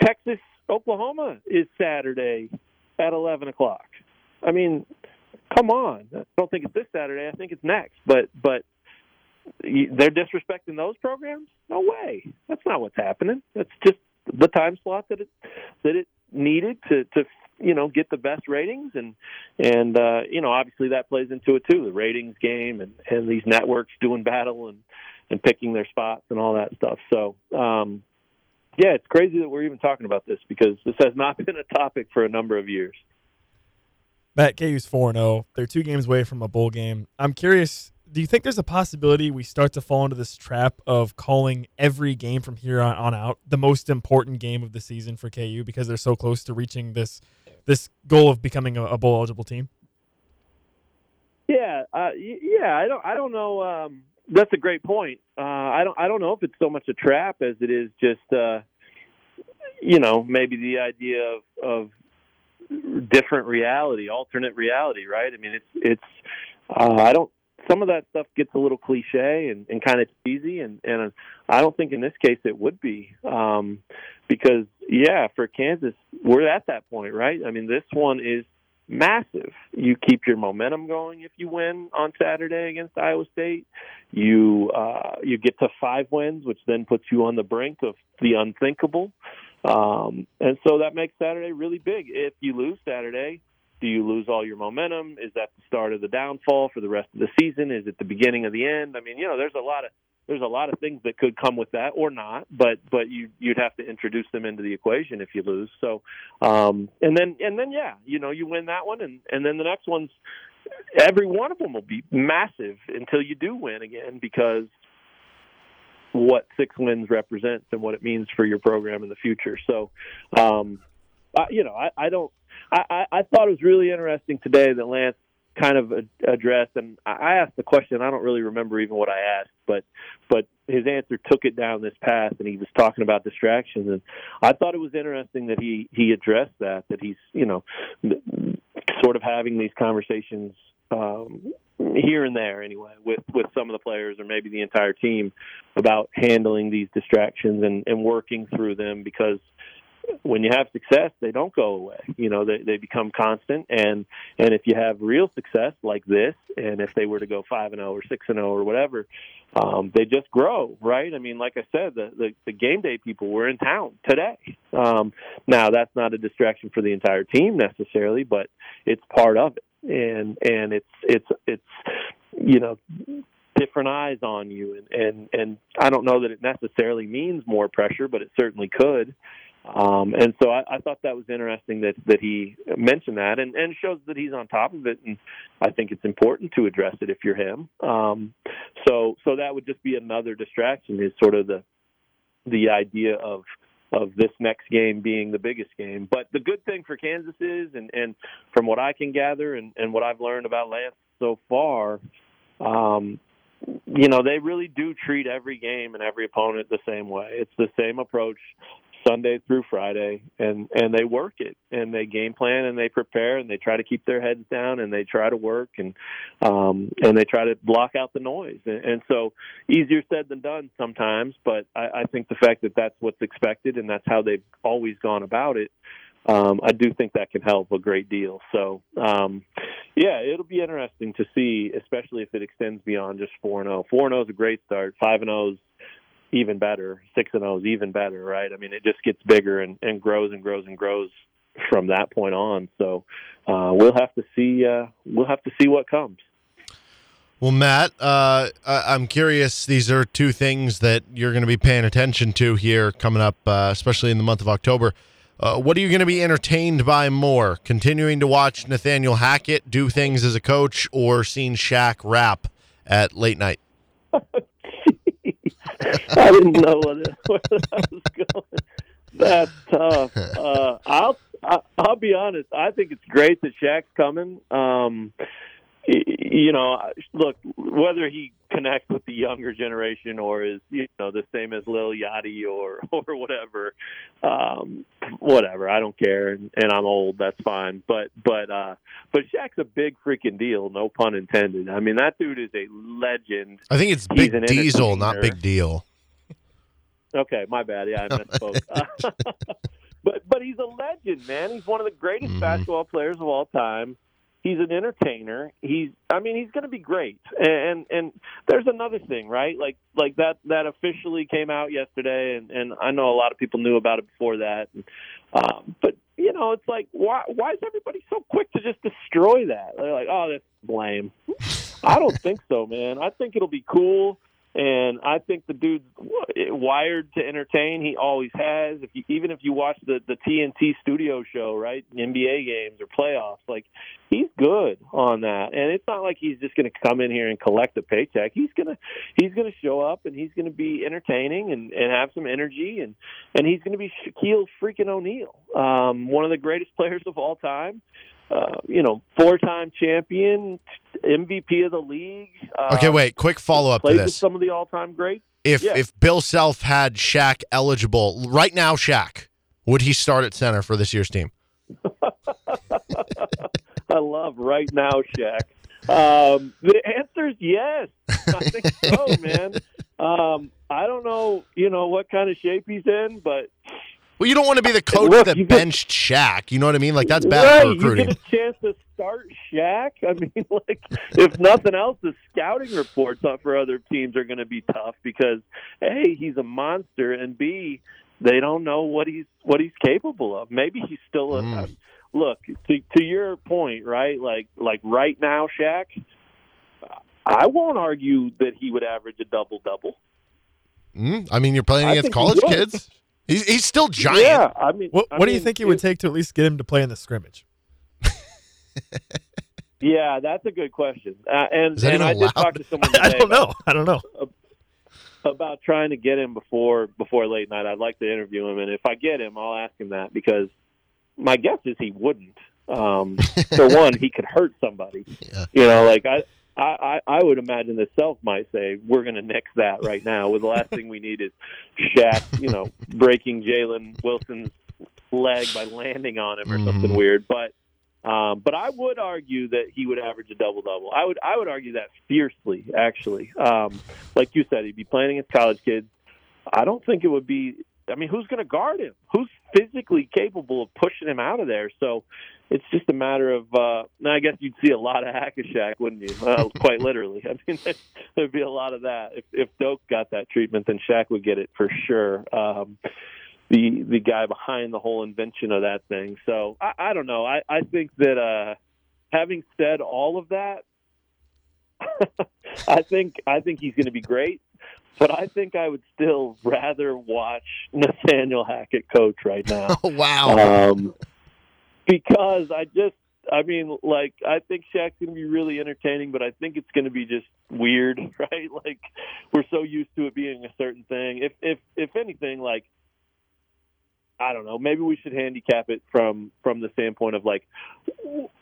Texas, Oklahoma is Saturday at eleven o'clock. I mean, come on. I don't think it's this Saturday. I think it's next. But but they're disrespecting those programs. No way. That's not what's happening. That's just the time slot that it that it needed to to you know get the best ratings and and uh you know obviously that plays into it too the ratings game and and these networks doing battle and and picking their spots and all that stuff so um yeah it's crazy that we're even talking about this because this has not [laughs] been a topic for a number of years Matt KU's 4 0. They're two games away from a bowl game. I'm curious, do you think there's a possibility we start to fall into this trap of calling every game from here on, on out the most important game of the season for KU because they're so close to reaching this this goal of becoming a, bowl eligible team? Yeah, uh, yeah. I don't. I don't know. Um, that's a great point. Uh, I don't. I don't know if it's so much a trap as it is just, uh, you know, maybe the idea of, of different reality, alternate reality, right? I mean, it's it's. Uh, I don't. Some of that stuff gets a little cliche and, and kind of cheesy, and and I don't think in this case it would be, um, because yeah, for Kansas, we're at that point, right? I mean, this one is massive. You keep your momentum going if you win on Saturday against Iowa State. You uh, you get to five wins, which then puts you on the brink of the unthinkable. Um, and so that makes Saturday really big. If you lose Saturday, Do you lose all your momentum? Is that the start of the downfall for the rest of the season? Is it the beginning of the end? I mean, you know, there's a lot of there's a lot of things that could come with that or not, but but you you'd have to introduce them into the equation if you lose. So, um, and then and then yeah, you know, you win that one, and and then the next one's every one of them will be massive until you do win again because what six wins represents and what it means for your program in the future. So, um, I, you know, I, I don't. I, I thought it was really interesting today that Lance kind of addressed, and I asked the question. I don't really remember even what I asked, but but his answer took it down this path, and he was talking about distractions, and I thought it was interesting that he he addressed that that he's you know sort of having these conversations um, here and there anyway with with some of the players or maybe the entire team about handling these distractions and and working through them because when you have success, they don't go away. You know, they they become constant, and and if you have real success like this, and if they were to go five and zero or six and zero or whatever, um, they just grow, right? I mean, like I said, the, the the game day people were in town today. Um, now that's not a distraction for the entire team necessarily, but it's part of it, and and it's it's it's you know different eyes on you and and and I don't know that it necessarily means more pressure but it certainly could um, and so I, I thought that was interesting that, that he mentioned that and, and shows that he's on top of it. And I think it's important to address it if you're him. Um, so, so that would just be another distraction is sort of the, the idea of, of this next game being the biggest game. But the good thing for Kansas is, and, and from what I can gather and, and what I've learned about Lance so far, um, you know, they really do treat every game and every opponent the same way. It's the same approach Sunday through Friday, and and they work it, and they game plan, and they prepare, and they try to keep their heads down, and they try to work, and um, and they try to block out the noise, and, and so easier said than done sometimes, but I, I think the fact that that's what's expected, and that's how they've always gone about it. Um, I do think that can help a great deal. So, um, yeah, it'll be interesting to see, especially if it extends beyond just four and zero. Oh. Four and zero oh is a great start. Five and zero is even better. Six and zero is even better, right? I mean, it just gets bigger and, and grows and grows and grows from that point on. So uh, we'll have to see. Uh, we'll have to see what comes. Well, Matt, uh, I'm curious. These are two things that you're going to be paying attention to here coming up, uh, especially in the month of October. Uh, what are you going to be entertained by more? Continuing to watch Nathaniel Hackett do things as a coach, or seeing Shaq rap at late night? [laughs] [laughs] I didn't know [laughs] where that was going. That's tough. [laughs] Uh, I'll I, will i will be honest. I think it's great that Shaq's coming. Um, you know, look whether he connects with the younger generation or is you know the same as Lil Yachty or [laughs] or whatever, um, whatever. I don't care, and, and I'm old. That's fine. But but uh, but Shaq's a big freaking deal. No pun intended. I mean that dude is a legend. I think it's He's Big Diesel, not Big Deal. Okay, my bad. Yeah, I misspoke. [laughs] [laughs] but but he's a legend, man. He's one of the greatest mm-hmm. basketball players of all time he's an entertainer. He's I mean he's going to be great. And and there's another thing, right? Like like that that officially came out yesterday and and I know a lot of people knew about it before that. Um but you know, it's like why why is everybody so quick to just destroy that? They're like, "Oh, that's blame." I don't think so, man. I think it'll be cool. And I think the dude's wired to entertain. He always has. If you, even if you watch the the TNT studio show, right, NBA games or playoffs, like he's good on that. And it's not like he's just going to come in here and collect a paycheck. He's gonna he's gonna show up and he's to be entertaining and and have some energy and and he's to be Shaquille freaking O'Neal, um, one of the greatest [laughs] players of all time. Uh, you know, four-time champion, MVP of the league. Uh, okay, wait. Quick follow-up to this. some of the all-time greats. If yeah. if Bill Self had Shaq eligible right now, Shaq would he start at center for this year's team? [laughs] I love right now, Shaq. Um, the answer is yes. I think so, [laughs] man. Um, I don't know, you know, what kind of shape he's in, but well, you don't want to be the coach Look, that benched get, Shaq. You know what I mean? Like that's bad right, for recruiting. You get a chance to start Shaq. I mean, [laughs] like if nothing else, the scouting reports for other teams are going to be tough because a he's a monster, and b they don't know what he's what he's capable of. Maybe he's still a, mm. look to to your point, right? Like like right now, Shaq. I won't argue that he would average a double double. Mm, I mean, you're playing I against college kids. He's he's still giant. Yeah, I mean, What, I what do you think it would take to at least get him to play in the scrimmage? [laughs] Yeah, that's a good question. Uh, and Is that and even I did allowed? talk to someone [laughs] I don't about- know. I don't know. about trying to get him before before late night. I'd like to interview him, and if I get him, I'll ask him that because my guess is he wouldn't. Um, [laughs] for one, he could hurt somebody. Yeah. You know, like I. I, I I would imagine that Self might say we're going to nix that right now. Well, the last thing we need is Shaq, you know, breaking Jalen Wilson's leg by landing on him or something Mhm. weird. But um, but I would argue that he would average a double double. I would I would argue that fiercely, actually. Um, like you said, he'd be playing against college kids. I don't think it would be. I mean, who's going to guard him? Who's physically capable of pushing him out of there? So it's just a matter of. Uh, now, I guess you'd see a lot of hack a Shaq, wouldn't you? Uh, [laughs] quite literally. I mean, [laughs] there'd be a lot of that. If, if Doak got that treatment, then Shaq would get it for sure. Um, the the guy behind the whole invention of that thing. So I, I don't know. I, I think that uh, having said all of that, [laughs] I think I think he's going to be great. But I think I would still [laughs] rather watch Nathaniel Hackett coach right now. [laughs] Oh, wow. um, because I just, I mean, like, I think Shaq's going to be really entertaining, but I think it's going to be just weird, [laughs] right? Like, we're so used to it being a certain thing. If, if, if anything, like, I don't know, maybe we should handicap it from from the standpoint of like,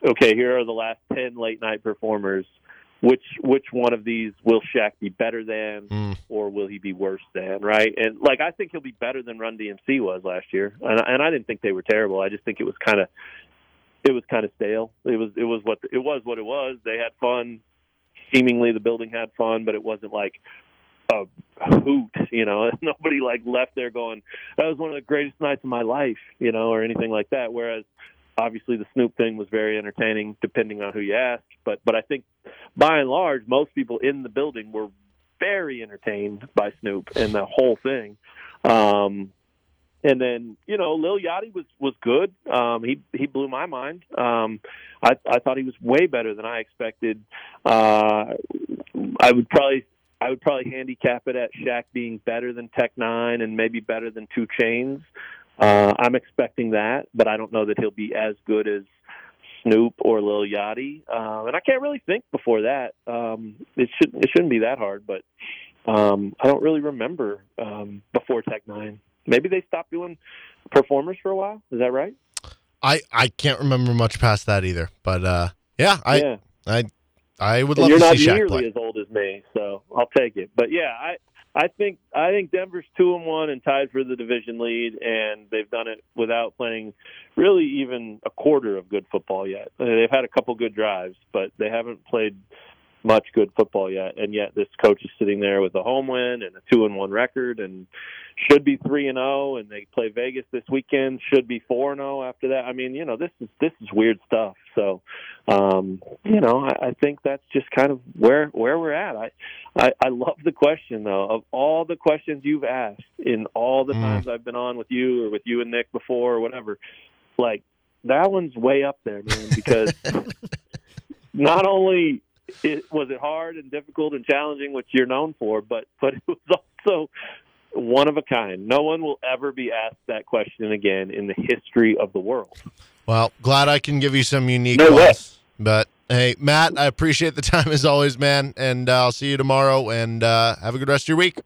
okay, here are the last ten late night performers. Which which one of these will Shaq be better than, Mm. or will he be worse than? Right? And like I think he'll be better than Run DMC was last year, and, and I didn't think they were terrible. I just think it was kind of it was kind of stale. It was it was what it was what it was. They had fun. Seemingly the building had fun, but it wasn't like a hoot. You know, [laughs] nobody like left there going that was one of the greatest nights of my life. You know, or anything like that. Whereas obviously the Snoop thing was very entertaining, depending on who you ask. But but I think by and large, most people in the building were very entertained by Snoop and the whole thing. Um, and then you know, Lil Yachty was was good. Um, he he blew my mind. Um, I I thought he was way better than I expected. Uh, I would probably I would probably handicap it at Shaq being better than Tech N9ne and maybe better than 2 Chainz. Uh, I'm expecting that, but I don't know that he'll be as good as Snoop or Lil Yachty. Um, and I can't really think before that. Um, it should it shouldn't be that hard, but um, I don't really remember um, before Tech N9ne. Maybe they stopped doing performers for a while. Is that right? I, I can't remember much past that either. But uh, yeah, I yeah. I I would And love you're to not see Shaq nearly as old as me, so I'll take it. But yeah, I I think I think Denver's two and one and tied for the division lead, and they've done it without playing really even a quarter of good football yet. They've had a couple good drives, but they haven't played much good football yet. And yet this coach is sitting there with a home win and a two and one record, and should be three and zero. And they play Vegas this weekend. Should be four and zero after that. I mean, you know, this is this is weird stuff. So, um, you know, I, I think that's just kind of where where we're at. I, I I love the question though. Of all the questions you've asked in all the Mm. times I've been on with you or with you and Nick before or whatever, like that one's way up there, man. Because [laughs] not only it was it hard and difficult and challenging, which you're known for, but but it was also one of a kind. No one will ever be asked that question again in the history of the world. Well, glad I can give you some unique No way. But hey, Matt, I appreciate the time as always, man. And uh, I'll see you tomorrow. And uh, have a good rest of your week.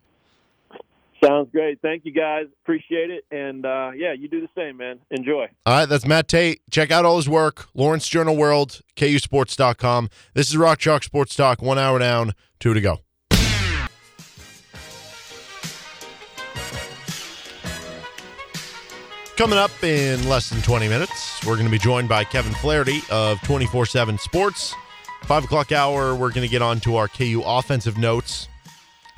Sounds great. Thank you guys. Appreciate it. And uh, yeah, you do the same, man. Enjoy. All right, that's Matt Tate. Check out all his work. Lawrence Journal World, KUSports.com. This is Rock Chalk Sports Talk. One hour down, two to go. Coming up in less than 20 minutes, we're going to be joined by Kevin Flaherty of 24 7 Sports. Five o'clock hour, we're going to get on to our KU offensive notes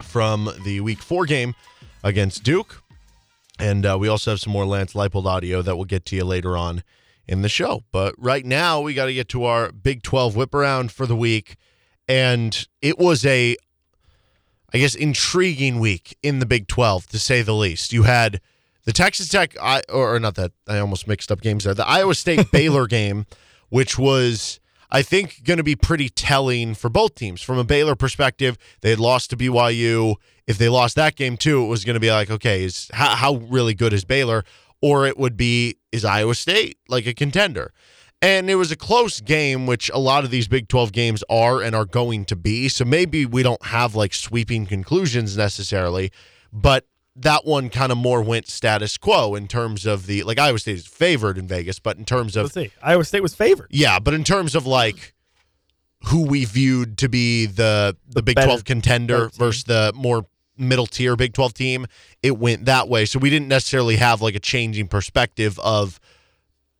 from the week four game against Duke. And uh, we also have some more Lance Leipold audio that we'll get to you later on in the show. But right now, we got to get to our Big 12 whip around for the week. And it was a, I guess, intriguing week in the Big 12, to say the least. You had The Texas Tech, I, or not that, I almost mixed up games there. The Iowa State [laughs] Baylor game, which was, I think, going to be pretty telling for both teams. From a Baylor perspective, they had lost to BYU. If they lost that game too, it was going to be like, okay, is how, how really good is Baylor? Or it would be, is Iowa State like a contender? And it was a close game, which a lot of these Big 12 games are and are going to be. So maybe we don't have like sweeping conclusions necessarily, but that one kind of more went status quo in terms of the like Iowa State is favored in Vegas, but in terms of Let's see. Iowa State was favored. yeah, but in terms of like who we viewed to be the the, The Big better- 12 contender versus the more middle tier Big 12 team, it went that way. So we didn't necessarily have like a changing perspective of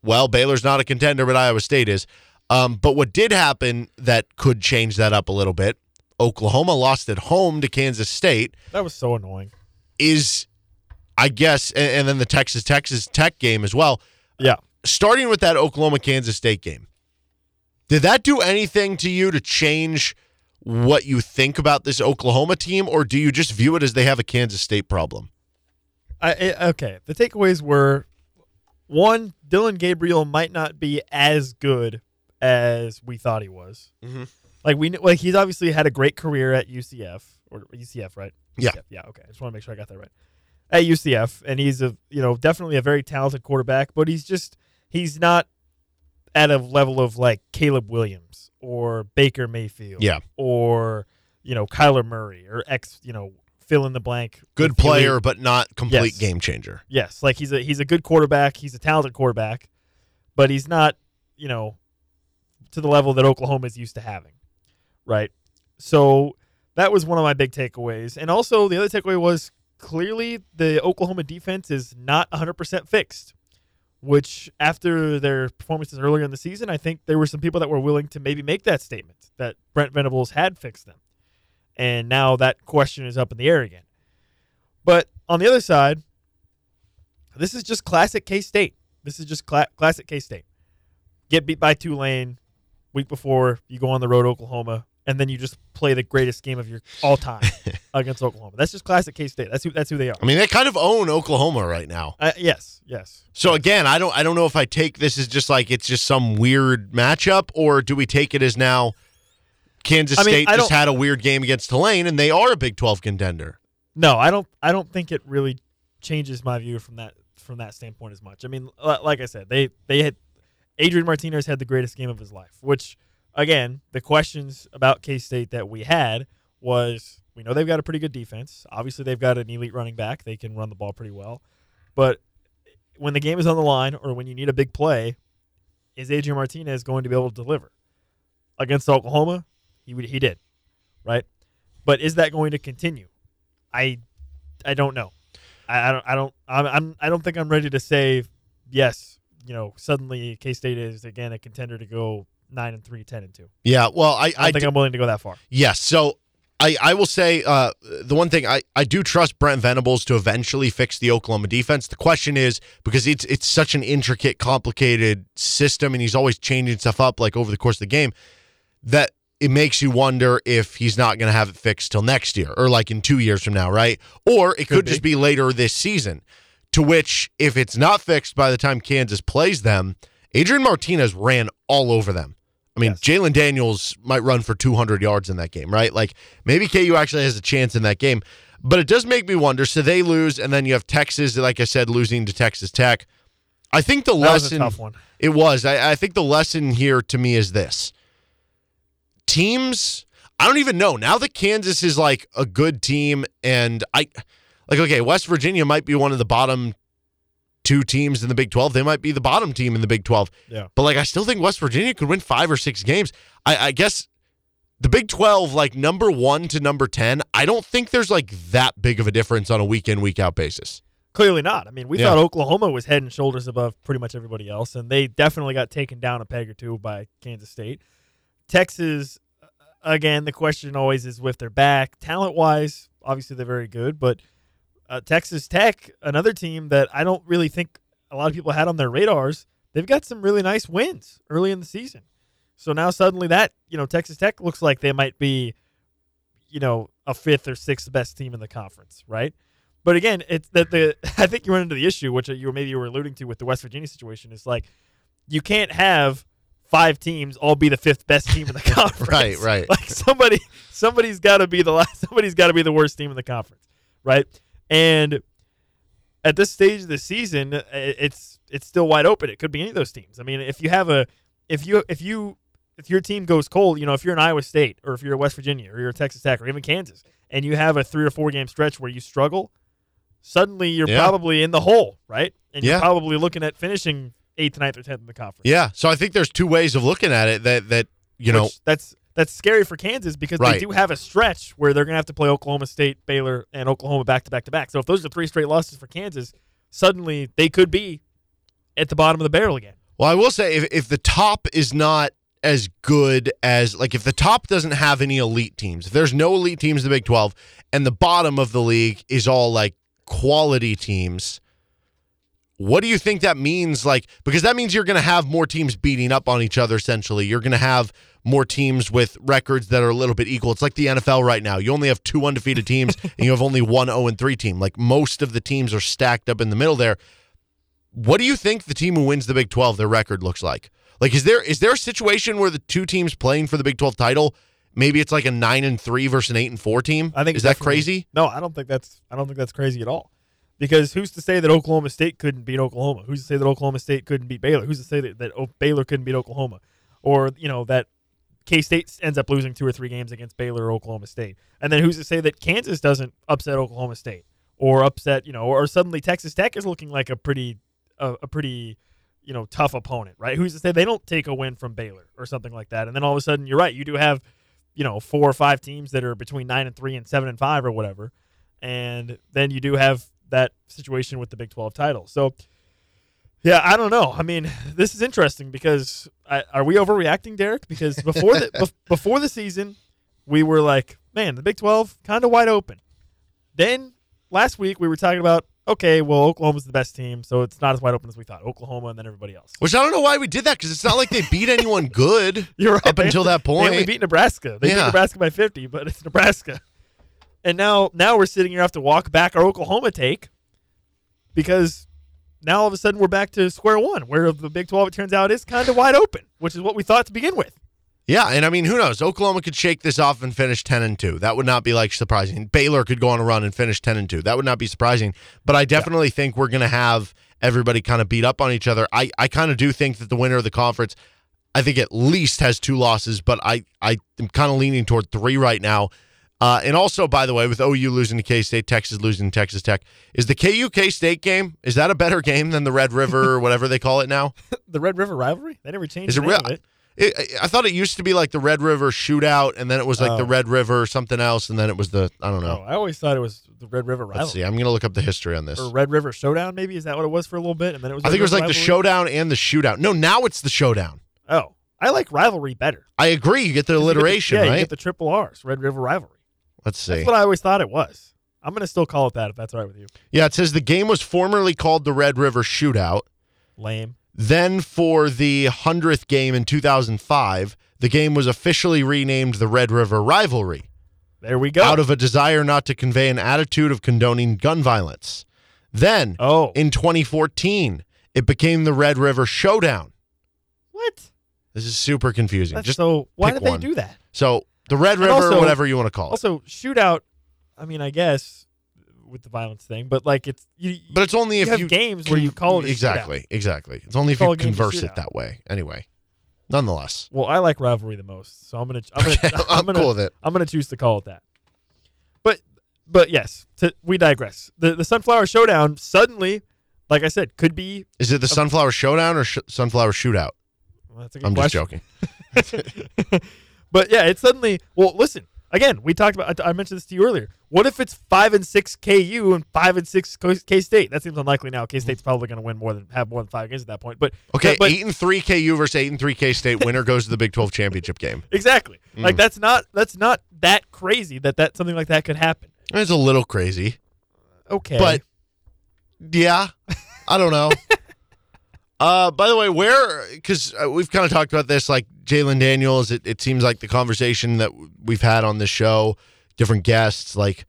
well, Baylor's not a contender, but Iowa State is. Um, but what did happen that could change that up a little bit, Oklahoma lost at home to Kansas State That was so annoying. is I guess and, and then the Texas Texas Tech game as well. Yeah. Starting with that Oklahoma Kansas State game. Did that do anything to you to change what you think about this Oklahoma team or do you just view it as they have a Kansas State problem? I, okay. The takeaways were one, Dillon Gabriel might not be as good as we thought he was. Mhm. Like we like he's obviously had a great career at UCF or UCF, right? Yeah. UCF, yeah. Okay. I just want to make sure I got that right. At UCF, and he's a you know definitely a very talented quarterback, but he's just he's not at a level of like Caleb Williams or Baker Mayfield, Yeah. or you know Kyler Murray or ex you know fill in the blank Good with the elite- player but not complete Yes. game changer. Yes, like he's a he's a good quarterback. He's a talented quarterback, but he's not, you know, to the level that Oklahoma is used to having. Right. So that was one of my big takeaways. And also the other takeaway was clearly the Oklahoma defense is not 100% fixed, which after their performances earlier in the season, I think there were some people that were willing to maybe make that statement that Brent Venables had fixed them. And now that question is up in the air again. But on the other side, this is just classic K State. This is just cla- classic K State. Get beat by Tulane week before you go on the road Oklahoma, and then you just play the greatest game of your all time [laughs] against Oklahoma. That's just classic K State. That's who that's who they are. I mean, they kind of own Oklahoma right now. Uh, yes, yes. So again, I don't I don't know if I take this as just like it's just some weird matchup or do we take it as now Kansas I mean, State I just had a weird game against Tulane and they are a Big 12 contender. No, I don't. I don't think it really changes my view from that from that standpoint as much. I mean, like I said, they they had Adrian Martinez had the greatest game of his life. Which, again, the questions about K State that we had was we know they've got a pretty good defense. Obviously, they've got an elite running back. They can run the ball pretty well, but when the game is on the line or when you need a big play, is Adrian Martinez going to be able to deliver against Oklahoma? He he did, right? But is that going to continue? I I don't know. I, I don't I don't I'm, I'm I don't think I'm ready to say yes. You know, suddenly K State is again a contender to go nine and three, 10 and two. Yeah, well, I I don't I think do- I'm willing to go that far. yes. So I I will say uh the one thing I I do trust Brent Venables to eventually fix the Oklahoma defense. The question is because it's it's such an intricate complicated system and he's always changing stuff up like over the course of the game that it makes you wonder if he's not going to have it fixed till next year or like in two years from now, right? Or it could, Could be. just be later this season. To which, if it's not fixed by the time Kansas plays them, Adrian Martinez ran all over them. I mean, Yes. Jalon Daniels might run for 200 yards in that game, right? Like maybe KU actually has a chance in that game. But it does make me wonder. So they lose, and then you have Texas, like I said, losing to Texas Tech. I think the That was a lesson. tough one. It was. I, I think the lesson here to me is this teams, I don't even know. Now that Kansas is like a good team, and I, like, okay, West Virginia might be one of the bottom two teams in the Big 12. They might be the bottom team in the Big 12. Yeah. But, like, I still think West Virginia could win five or six games. I, I guess the Big 12, like number one to number 10, I don't think there's like that big of a difference on a week in, week out basis. Clearly not. I mean, we Yeah. thought Oklahoma was head and shoulders above pretty much everybody else, and they definitely got taken down a peg or two by Kansas State. Texas, again, the question always is with their back. Talent wise, obviously they're very good, but uh, Texas Tech, another team that I don't really think a lot of people had on their radars, they've got some really nice wins early in the season. So now suddenly that, you know, Texas Tech looks like they might be, you know, a fifth or sixth best team in the conference, right? But again, it's that the [laughs] I think you run into the issue, which you maybe you were alluding to with the West Virginia situation, is like you can't have five teams all be the fifth best team in the [laughs] conference. Right, right. [laughs] Like somebody somebody's got to be the last. Somebody's got to be the worst team in the conference, right? And at this stage of the season, it's it's still wide open. It could be any of those teams. I mean, if you have a if you if you if your team goes cold, you know, if you're an Iowa State or if you're a West Virginia or you're a Texas Tech or even Kansas, and you have a three or four game stretch where you struggle, suddenly you're Yeah. probably in the hole, right? And Yeah. you're probably looking at finishing eighth, ninth, or tenth in the conference. Yeah. So I think there's two ways of looking at it that that you know that's that's scary for Kansas because they do have a stretch where they're gonna have to play Oklahoma State, Baylor, and Oklahoma back to back to back. So if those are three straight losses for Kansas, suddenly they could be at the bottom of the barrel again. Well, I will say if if the top is not as good as like if the top doesn't have any elite teams, if there's no elite teams in the Big 12 and the bottom of the league is all like quality teams, what do you think that means like because that means you're going to have more teams beating up on each other essentially. You're going to have more teams with records that are a little bit equal. It's like the NFL right now. You only have two undefeated teams [laughs] and you have only one 0 and 3 team. Like most of the teams are stacked up in the middle there. What do you think the team who wins the Big 12 their record looks like? Like is there is there a situation where the two teams playing for the Big 12 title maybe it's like a 9 and 3 versus an 8 and 4 team? I think Is that crazy? No, I don't think that's I don't think that's crazy at all. Because who's to say that Oklahoma State couldn't beat Oklahoma? Who's to say that Oklahoma State couldn't beat Baylor? Who's to say that, that O- Baylor couldn't beat Oklahoma? Or, you know, that K State ends up losing two or three games against Baylor or Oklahoma State. And then who's to say that Kansas doesn't upset Oklahoma State? Or upset, you know, or suddenly Texas Tech is looking like a pretty a, a pretty you know, tough opponent, right? Who's to say they don't take a win from Baylor or something like that? And then all of a sudden, you're right, you do have, you know, four or five teams that are between nine and three and seven and five or whatever, and then you do have that situation with the Big Twelve title. So, yeah, I don't know. I mean, this is interesting because I, are we overreacting, Derek? Because before the bef- [laughs] before the season, we were like, man, the Big Twelve kind of wide open. Then last week we were talking about okay, well, Oklahoma's the best team, so it's not as wide open as we thought. Oklahoma and then everybody else. Which I don't know why we did that because it's not like they beat anyone [laughs] good You're right. up until that [laughs] point. They beat Nebraska. They beat Nebraska by 50, but it's Nebraska. And now, now we're sitting here have to walk back our Oklahoma take because now all of a sudden we're back to square one, where the Big 12 it turns out is kind of wide open, which is what we thought to begin with. Yeah, and I mean, who knows? Oklahoma could shake this off and finish ten and two. That would not be like surprising. Baylor could go on a run and finish ten and two. That would not be surprising. But I definitely think we're going to have everybody kind of beat up on each other. I I kind of do think that the winner of the conference, I think at least has two losses, but I I am kind of leaning toward three right now. Uh, and also, by the way, with OU losing to K State, Texas losing to Texas Tech, is the KU K State game is that a better game than the Red River or whatever they call it now? [laughs] The Red River rivalry? They never changed Is the it real? it. It, I thought it used to be like the Red River Shootout, and then it was like the Oh. Red River something else, and then it was the I don't No, know. I always thought it was the Red River Let's see. I'm gonna look up the history on this. Or Red River Showdown, maybe? Is that what it was for a little bit? And then it was I think it was like River the? Showdown and the Shootout. No, now it's the Showdown. Oh, I like rivalry better. I agree. You get the 'Cause you get the- alliteration, yeah, you get the triple R's, Red River rivalry. Let's see. That's what I always thought it was. I'm going to still call it that if that's all right with you. yeah, it says the game was formerly called the Red River Shootout. Lame. Then, for the hundredth game in 2005, the game was officially renamed the Red River Rivalry. There we go. out of a desire not to convey an attitude of condoning gun violence. Then, oh, in 2014, it became the Red River Showdown. what? This is super confusing. That's Just so. Why did one. they do that? so the Red River, also- whatever you want to call it. Also, shootout. I mean, I guess with the violence thing, but like it's you. But it's only you if have you games where you call it a exactly, exactly. It's only if you a game a converse it that way. Anyway, nonetheless, Well, I like rivalry the most, so I'm gonna. I'm gonna. Okay, [laughs] I'm gonna, cool with it. I'm gonna choose to call it that. But, but yes, to, we digress. The the sunflower showdown suddenly, like I said, could be. is it the Sunflower Showdown or sh- Sunflower Shootout? Well, a I'm just joking. [laughs] [laughs] but yeah, it's suddenly. Well, listen. Again, we talked about. I mentioned this to you earlier. What if it's five and six KU and five and six K State? That seems unlikely now. K State's probably going to win more than have more than five games at that point. But Okay, but, eight and three KU versus eight and three K State. Winner goes to the Big 12 championship game. [laughs] exactly. Like Mm. that's not that's not that crazy that that something like that could happen. It's a little crazy. Okay, But yeah, I don't know. [laughs] uh, by the way, where because uh, we've kind of talked about this, like Jalon Daniels. It, it seems like the conversation that we've had on this show, different guests, like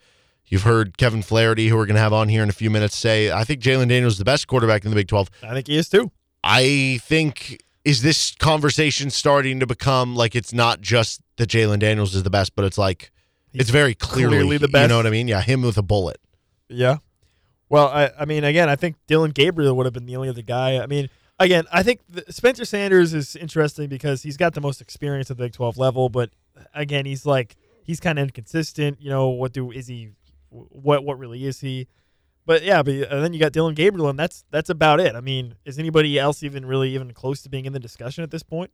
You've heard Kevin Flaherty, who we're going to have on here in a few minutes, say, I think Jalon Daniels is the best quarterback in the Big 12. I think he is too. I think, is this conversation starting to become like it's not just that Jalon Daniels is the best, but it's like, it's very clearly, clearly the best. You know what I mean? Yeah, him with a bullet. Yeah. Well, I, I mean, again, I think Dillon Gabriel would have been the only other guy. I mean, again, I think the, Spencer Sanders is interesting because he's got the most experience at the Big 12 level, but again, he's like he's kind of inconsistent. You know, what do is he? What what really is he? But yeah, but and then you got Dillon Gabriel, and that's that's about it. I mean, is anybody else even really even close to being in the discussion at this point?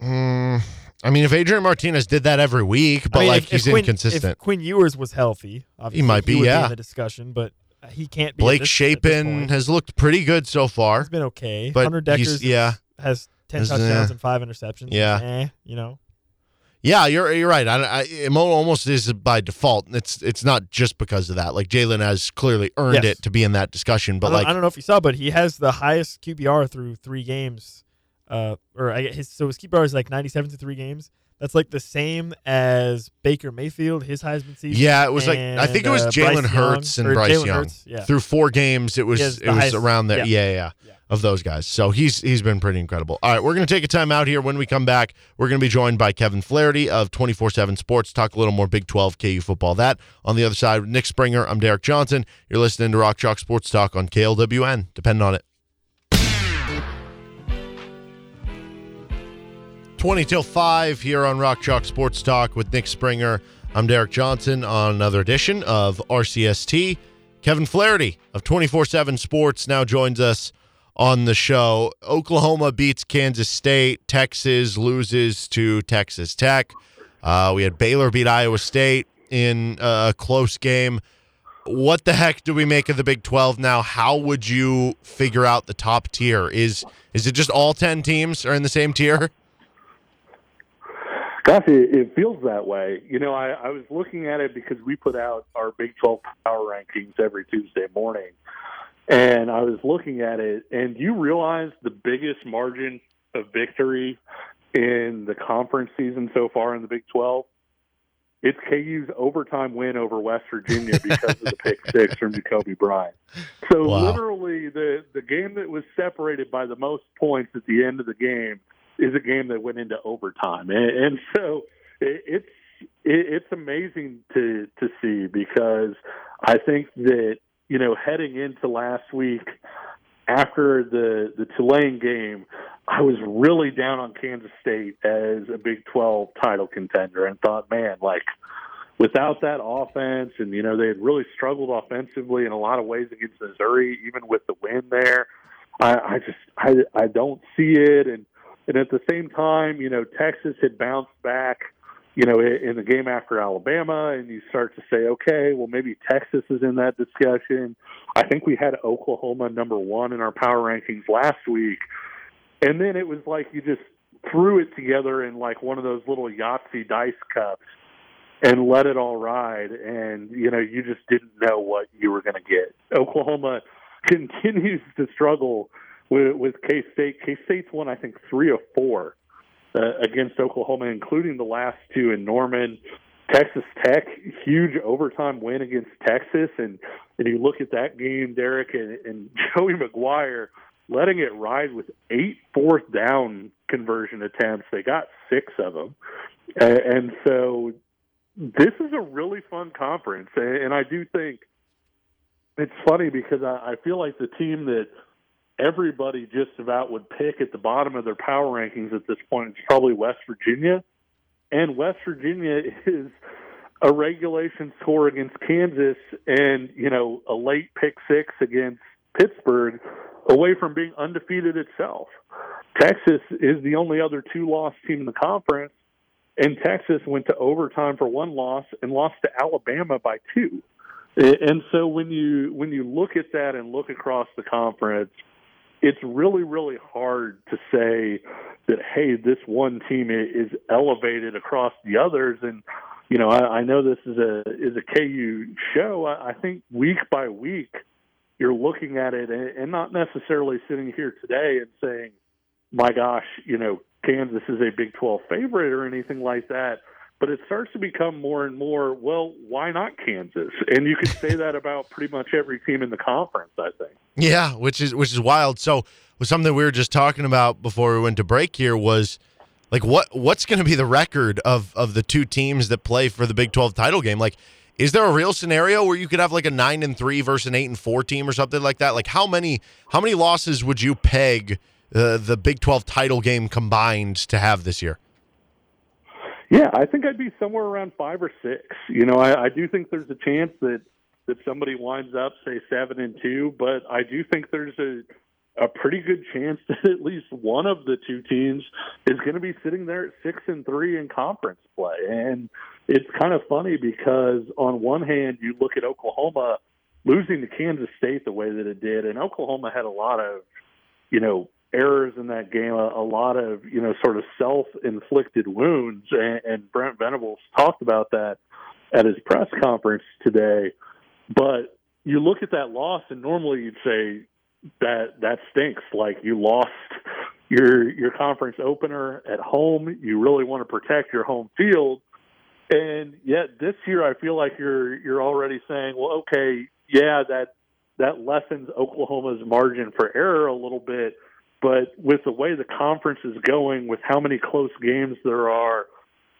Mm, I mean, if Adrian Martinez did that every week, but I mean, like if- he's if Quinn, inconsistent. If Quinn Ewers was healthy, obviously he might be, would yeah. in the discussion, but he can't be. Blake this- Shapen has looked pretty good so far. He's been okay. But Hunter Dekkers yeah. has ten Is, uh, touchdowns and five interceptions. yeah. eh, you know. Yeah, you're you're right. I, I, it almost is by default. It's it's not just because of that. Like Jalon has clearly earned Yes. it to be in that discussion, but I like I don't know if you saw, but he has the highest QBR through three games. Uh, or I, his so his QBR is like ninety-seven to three games. That's like the same as Baker Mayfield, his Heisman season. yeah, it was like I think it was uh, Jalen Hurts and Bryce Jalen Young Hurts, yeah. through four games. It was it was highest- around there. yeah. Yeah. yeah, Yeah. Of those guys, so he's he's been pretty incredible. All right, we're gonna take a time out here. When we come back, we're gonna be joined by Kevin Flaherty of twenty four seven Sports. Talk a little more Big Twelve KU football. That on the other side, Nick Springer. I'm Derek Johnson. You're listening to Rock Chalk Sports Talk on KLWN. Depend on it. 20 till 5 here on Rock Chalk Sports Talk with Nick Springer. I'm Derek Johnson on another edition of RCST. Kevin Flaherty of 24 7 Sports now joins us on the show. Oklahoma beats Kansas State. Texas loses to Texas Tech. Uh, we had Baylor beat Iowa State in a close game. What the heck do we make of the Big 12 now? How would you figure out the top tier? Is is it just all 10 teams are in the same tier? It, it feels that way. You know, I, I was looking at it because we put out our Big 12 power rankings every Tuesday morning. And I was looking at it, and you realize the biggest margin of victory in the conference season so far in the Big 12? It's KU's overtime win over West Virginia [laughs] because of the pick six from Jacoby Bryant. So Wow. literally, the the game that was separated by the most points at the end of the game is a game that went into overtime, and, and so it, it's it, it's amazing to to see because I think that you know heading into last week after the the Tulane game, I was really down on Kansas State as a Big 12 title contender and thought, man, like without that offense, and you know they had really struggled offensively in a lot of ways against Missouri, even with the win there. I, I just I I don't see it, and and at the same time, you know Texas had bounced back, you know, in, the game after Alabama, and you start to say, okay, well maybe Texas is in that discussion. I think we had Oklahoma number one in our power rankings last week, and then it was like you just threw it together in like one of those little Yahtzee dice cups and let it all ride. And you know you just didn't know what you were going to get. Oklahoma [laughs] continues to struggle with, with k-state. K-state's won i think three or four uh, against oklahoma including the last two in norman. Texas tech huge overtime win against texas. And and you look at that game derek and, and [laughs] joey mcguire letting it ride with eight fourth down conversion attempts. They got six of them. And, and so this is a really fun conference, and and I do think it's funny because I, I feel like the team that everybody just about would pick at the bottom of their power rankings at this point is probably West Virginia, and West Virginia [laughs] is a regulation score against Kansas, and you know a late pick six against Pittsburgh, away from being undefeated itself. Texas is the only other two-loss team in the conference and Texas went to overtime for one loss and lost to Alabama by two. And so when you when you look at that and look across the conference, it's really really hard to say that hey, this one team is elevated across the others. And you know, I, I know this is a is a KU show. I, I think week by week, you're looking at it and, and not necessarily sitting here today and saying, my gosh, you know, Kansas is a Big 12 favorite or anything like that. But it starts to become more and more, well, why not Kansas? And you could say that about pretty much every team in the conference, I think. Yeah, which is which is wild. So, was something we were just talking about before we went to break here was like what what's going to be the record of of the two teams that play for the Big 12 title game? Like is there a real scenario where you could have like a 9 and 3 versus an 8 and 4 team or something like that? Like how many how many losses would you peg uh, the Big 12 title game combined to have this year? Yeah, I think I'd be somewhere around five or six. You know, I, I do think there's a chance that that somebody winds up say seven and two, but I do think there's a a pretty good chance [laughs] that at least one of the two teams is going to be sitting there at six and three in conference play. And it's kind of funny because on one hand, you look at Oklahoma losing to Kansas State the way that it did, and Oklahoma had a lot of, you know, errors in that game, a, a lot of you know sort of self-inflicted wounds, and, and Brent Venables talked about that at his press conference today. But you look at that loss, and normally you'd say that that stinks. Like you lost your your conference opener at home. You really want to protect your home field. And yet this year I feel like you're you're already saying, well, okay, yeah, that that lessens Oklahoma's margin for error a little bit but with the way the conference is going, with how many close games there are,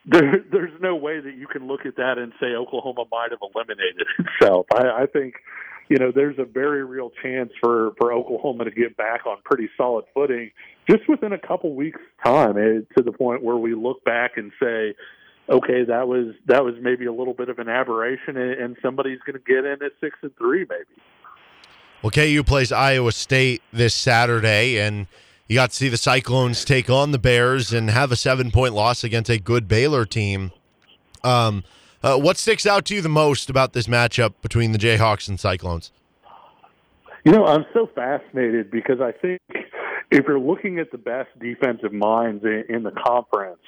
there, [laughs] there's no way that you can look at that and say Oklahoma might have eliminated [laughs] itself. I, I think, you know, there's a very real chance for for Oklahoma to get back on pretty solid footing just within a couple weeks' time, eh, to the point where we look back and say, okay, that was that was maybe a little bit of an aberration, and, and somebody's going to get in at six and three, maybe. Well, KU plays Iowa State this Saturday, and you got to see the Cyclones take on the Bears and have a seven point loss against a good Baylor team. Um, uh, what sticks out to you the most about this matchup between the Jayhawks and Cyclones? You know, I'm so fascinated because I think if you're looking at the best defensive minds in, in the conference,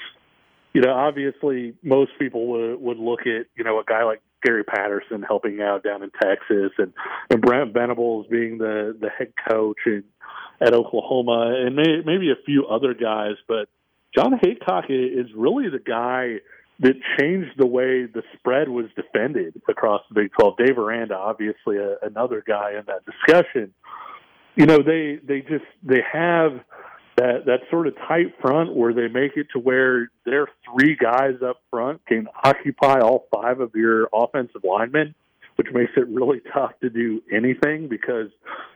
you know, obviously most people would, would look at, you know, a guy like Gary Patterson helping out down in Texas, and and Brent Venables being the the head coach in, at Oklahoma, and may, maybe a few other guys. But Jon Heacock is really the guy that changed the way the spread was defended across the Big 12. Dave Aranda, obviously a, another guy in that discussion. You know, they they just they have that that sort of tight front where they make it to where their three guys up front can occupy all five of your offensive linemen, which makes it really tough to do anything because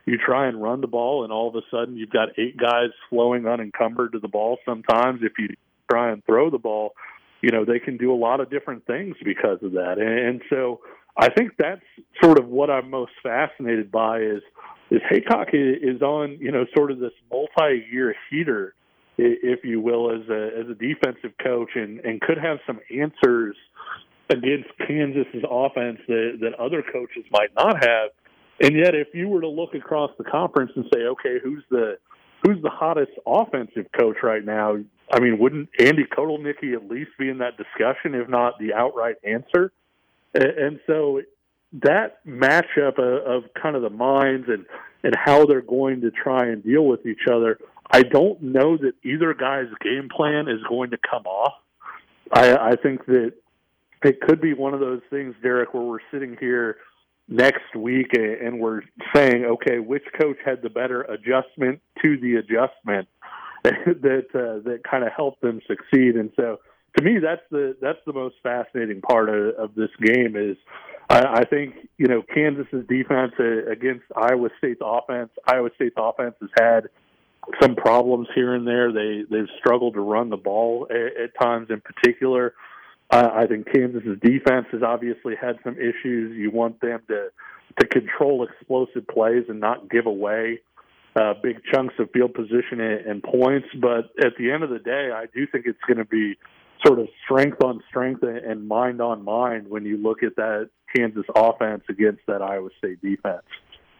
you try and run the ball and all of a sudden you've got eight guys flowing unencumbered to the ball. Sometimes if you try and throw the ball, you know they can do a lot of different things because of that, and so I think that's sort of what I'm most fascinated by is is Heacock is on, you know, sort of this multi-year heater, if you will, as a as a defensive coach, and and could have some answers against Kansas's offense that that other coaches might not have. And yet, if you were to look across the conference and say, okay, who's the who's the hottest offensive coach right now? I mean, wouldn't Andy Kotelnicki at least be in that discussion, if not the outright answer? And so that matchup of, of kind of the minds and and how they're going to try and deal with each other, I don't know that either guy's game plan is going to come off. I, I think that it could be one of those things, Derek, where we're sitting here next week and we're saying, okay, which coach had the better adjustment to the adjustment [laughs] that uh, that kind of helped them succeed. And so, to me, that's the that's the most fascinating part of, of this game is I, I think you know Kansas's defense against Iowa State's offense. Iowa State's offense has had some problems here and there. They they've struggled to run the ball at, at times, in particular. Uh, I think Kansas's defense has obviously had some issues. You want them to to control explosive plays and not give away uh, big chunks of field position and, and points. But at the end of the day, I do think it's going to be sort of strength on strength and mind on mind when you look at that Kansas offense against that Iowa State defense.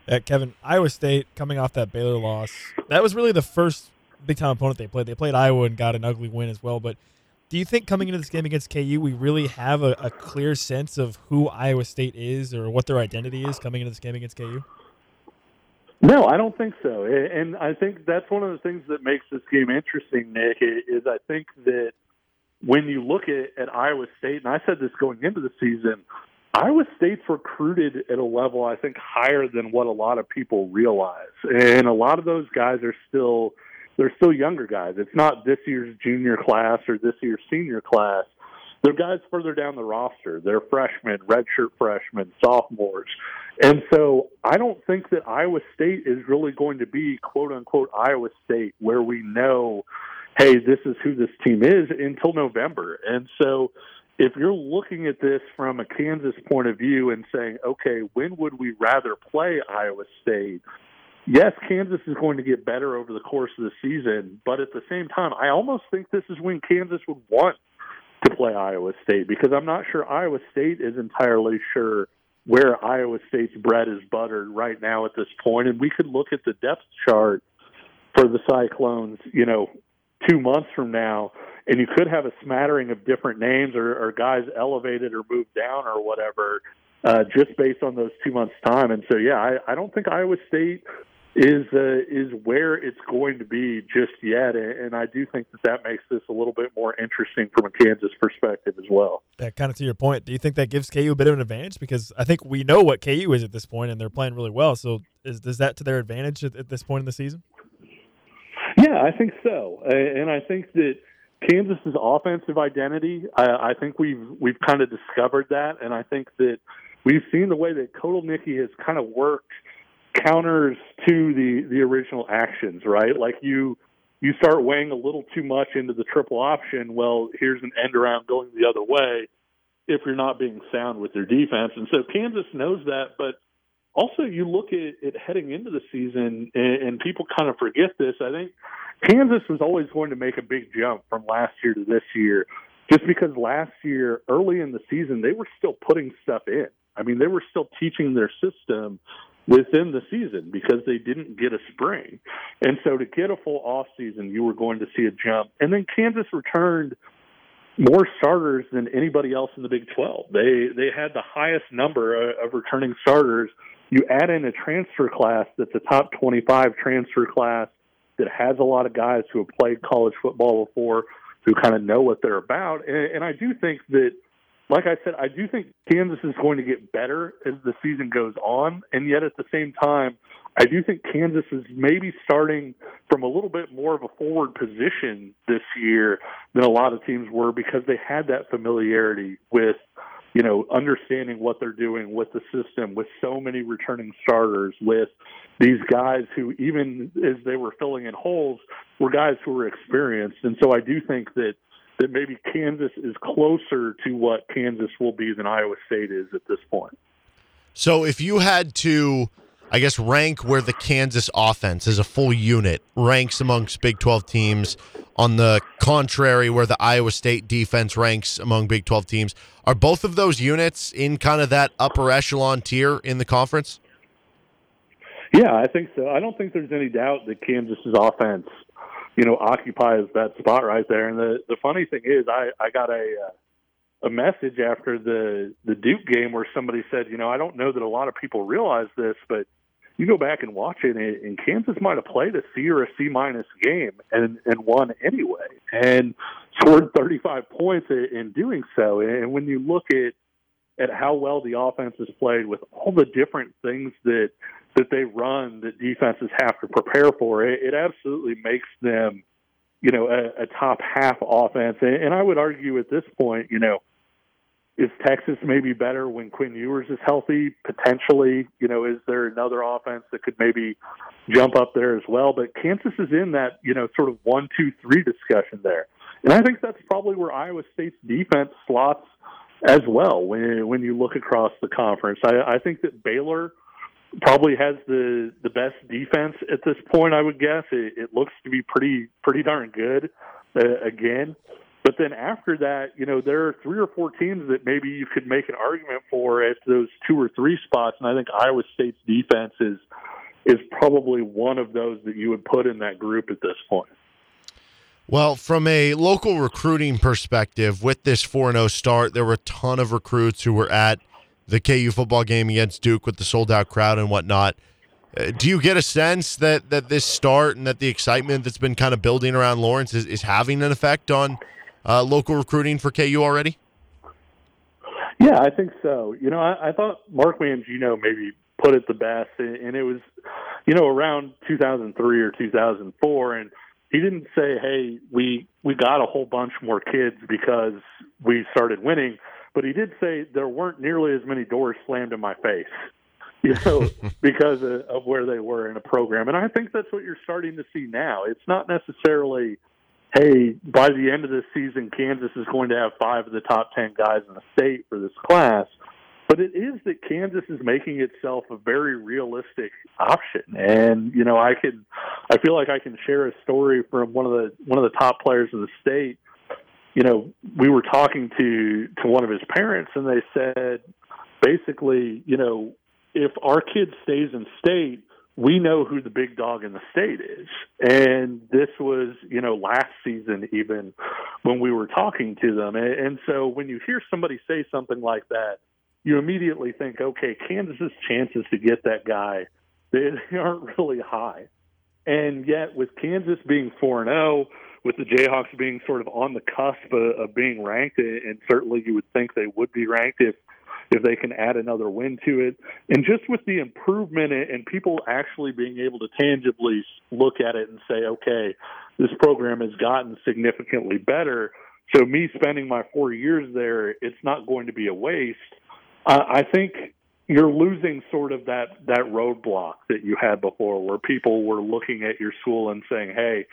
Yeah, Kevin, Iowa State coming off that Baylor loss, that was really the first big time opponent they played. They played Iowa and got an ugly win as well. But do you think coming into this game against KU, we really have a, a clear sense of who Iowa State is or what their identity is coming into this game against KU? No, I don't think so. And I think that's one of the things that makes this game interesting, Nick, is I think that when you look at, at Iowa State, and I said this going into the season, Iowa State's recruited at a level I think higher than what a lot of people realize, and a lot of those guys are still they're still younger guys. It's not this year's junior class or this year's senior class. They're guys further down the roster. They're freshmen, redshirt freshmen, sophomores. And so I don't think that Iowa State is really going to be quote unquote Iowa State where we know, hey, this is who this team is until November. And so if you're looking at this from a Kansas point of view and saying, okay, when would we rather play Iowa State? Yes, Kansas is going to get better over the course of the season, but at the same time, I almost think this is when Kansas would want to play Iowa State because I'm not sure Iowa State is entirely sure where Iowa State's bread is buttered right now at this point. And we could look at the depth chart for the Cyclones, you know, two months from now, and you could have a smattering of different names or, or guys elevated or moved down or whatever, uh, just based on those two months' time. And so, yeah, I, I don't think Iowa State is uh, is where it's going to be just yet, and I do think that that makes this a little bit more interesting from a Kansas perspective as well. Yeah, kind of to your point, do you think that gives KU a bit of an advantage? Because I think we know what KU is at this point, and they're playing really well. So, is is that to their advantage at, at this point in the season? Yeah, I think so, and I think that Kansas's offensive identity. I, I think we've we've kind of discovered that, and I think that we've seen the way that Kotelnicki has kind of worked counters to the the original actions, right? Like you you start weighing a little too much into the triple option. Well, here's an end around going the other way if you're not being sound with your defense. And so Kansas knows that, but also you look at heading into the season and, and people kind of forget this. I think Kansas was always going to make a big jump from last year to this year just because last year early in the season they were still putting stuff in. I mean, they were still teaching their system within the season because they didn't get a spring. And so to get a full off season, you were going to see a jump. And then Kansas returned more starters than anybody else in the Big 12. They they had the highest number of returning starters. You add in a transfer class that's a top 25 transfer class that has a lot of guys who have played college football before, who kind of know what they're about. And, and I do think that like I said, I do think Kansas is going to get better as the season goes on, and yet at the same time, I do think Kansas is maybe starting from a little bit more of a forward position this year than a lot of teams were because they had that familiarity with, you know, understanding what they're doing with the system, with so many returning starters, with these guys who, even as they were filling in holes, were guys who were experienced. And so I do think that that maybe Kansas is closer to what Kansas will be than Iowa State is at this point. So if you had to, I guess, rank where the Kansas offense as a full unit ranks amongst Big 12 teams, on the contrary, where the Iowa State defense ranks among Big 12 teams, are both of those units in kind of that upper echelon tier in the conference? Yeah, I think so. I don't think there's any doubt that Kansas's offense – you know, occupies that spot right there. And the the funny thing is, I I got a uh, a message after the the Duke game where somebody said, you know, I don't know that a lot of people realize this, but you go back and watch it, and Kansas might have played a C or a C minus game and and won anyway, and scored 35 points in doing so. And when you look at at how well the offense has played with all the different things that that they run that defenses have to prepare for, it, it absolutely makes them, you know, a, a top half offense. And, and I would argue at this point, you know, is Texas maybe better when Quinn Ewers is healthy? Potentially, you know, is there another offense that could maybe jump up there as well? But Kansas is in that, you know, sort of one, two, three discussion there. And I think that's probably where Iowa State's defense slots as well when when you look across the conference. I, I think that Baylor – probably has the the best defense at this point. I would guess it, it looks to be pretty pretty darn good uh, again. But then after that, you know, there are three or four teams that maybe you could make an argument for at those two or three spots, and I think Iowa State's defense is is probably one of those that you would put in that group at this point. Well, from a local recruiting perspective, with this 4 0 start, there were a ton of recruits who were at the KU football game against Duke with the sold out crowd and whatnot. Uh, do you get a sense that that this start and that the excitement that's been kind of building around Lawrence is, is having an effect on uh, local recruiting for KU already? Yeah, I think so. You know, I, I thought Mark Mangino maybe put it the best, and it was, you know, around 2003 or 2004, and he didn't say, "Hey, we we got a whole bunch more kids because we started winning," but he did say there weren't nearly as many doors slammed in my face, you [laughs] know, because of, of where they were in a program, and I think that's what you're starting to see now. It's not necessarily hey, by the end of this season, Kansas is going to have five of the top 10 guys in the state for this class. But it is that Kansas is making itself a very realistic option. And, you know, I can, I feel like I can share a story from one of the, one of the top players in the state. You know, we were talking to, to one of his parents and they said, basically, you know, if our kid stays in state, we know who the big dog in the state is. And this was, you know, last season, even when we were talking to them. And so when you hear somebody say something like that, you immediately think, okay, Kansas's chances to get that guy, they, they aren't really high. And yet, with Kansas being 4 0, with the Jayhawks being sort of on the cusp of, of being ranked, and certainly you would think they would be ranked if if they can add another win to it. And just with the improvement and people actually being able to tangibly look at it and say, okay, this program has gotten significantly better. So me spending my four years there, it's not going to be a waste. Uh, I think you're losing sort of that that roadblock that you had before, where people were looking at your school and saying, "Hey,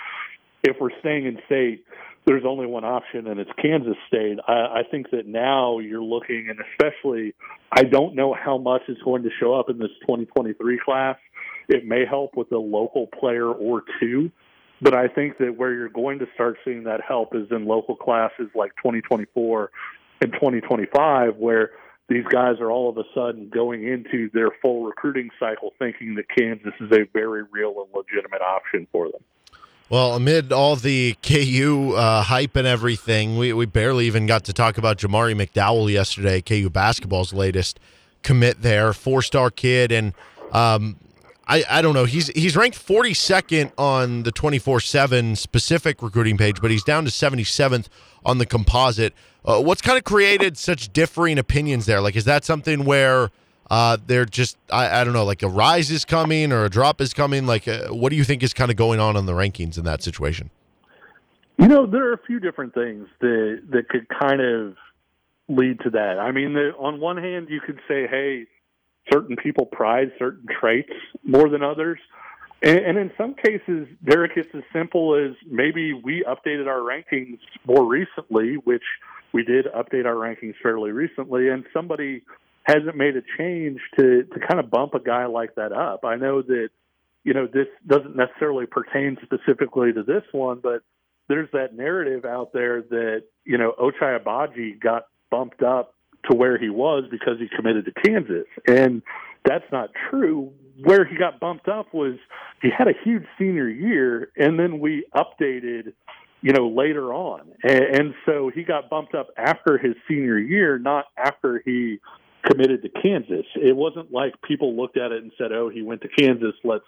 if we're staying in state, there's only one option, and it's Kansas State. I, I think that now you're looking, and especially, I don't know how much is going to show up in this 2023 class. It may help with a local player or two, but I think that where you're going to start seeing that help is in local classes like 2024 and 2025, where these guys are all of a sudden going into their full recruiting cycle thinking that Kansas is a very real and legitimate option for them. Well, amid all the KU uh, hype and everything, we, we barely even got to talk about Jamari McDowell yesterday, KU basketball's latest commit there, four star kid. And um, I, I don't know, he's, he's ranked 42nd on the 24 7 specific recruiting page, but he's down to 77th on the composite. Uh, what's kind of created such differing opinions there? Like, is that something where uh, they're just I, I don't know, like a rise is coming or a drop is coming. Like, uh, what do you think is kind of going on in the rankings in that situation? You know, there are a few different things that that could kind of lead to that. I mean, the, on one hand, you could say, hey, certain people prize certain traits more than others. And, and in some cases, Derek, it's as simple as maybe we updated our rankings more recently, which we did update our rankings fairly recently, and somebody hasn't made a change to to kind of bump a guy like that up. I know that you know this doesn't necessarily pertain specifically to this one, but there's that narrative out there that you know Ochai Agbaji got bumped up to where he was because he committed to Kansas, and that's not true. Where he got bumped up was he had a huge senior year, and then we updated you know, later on. And, and, so he got bumped up after his senior year, not after he committed to Kansas. It wasn't like people looked at it and said, "Oh, he went to Kansas. Let's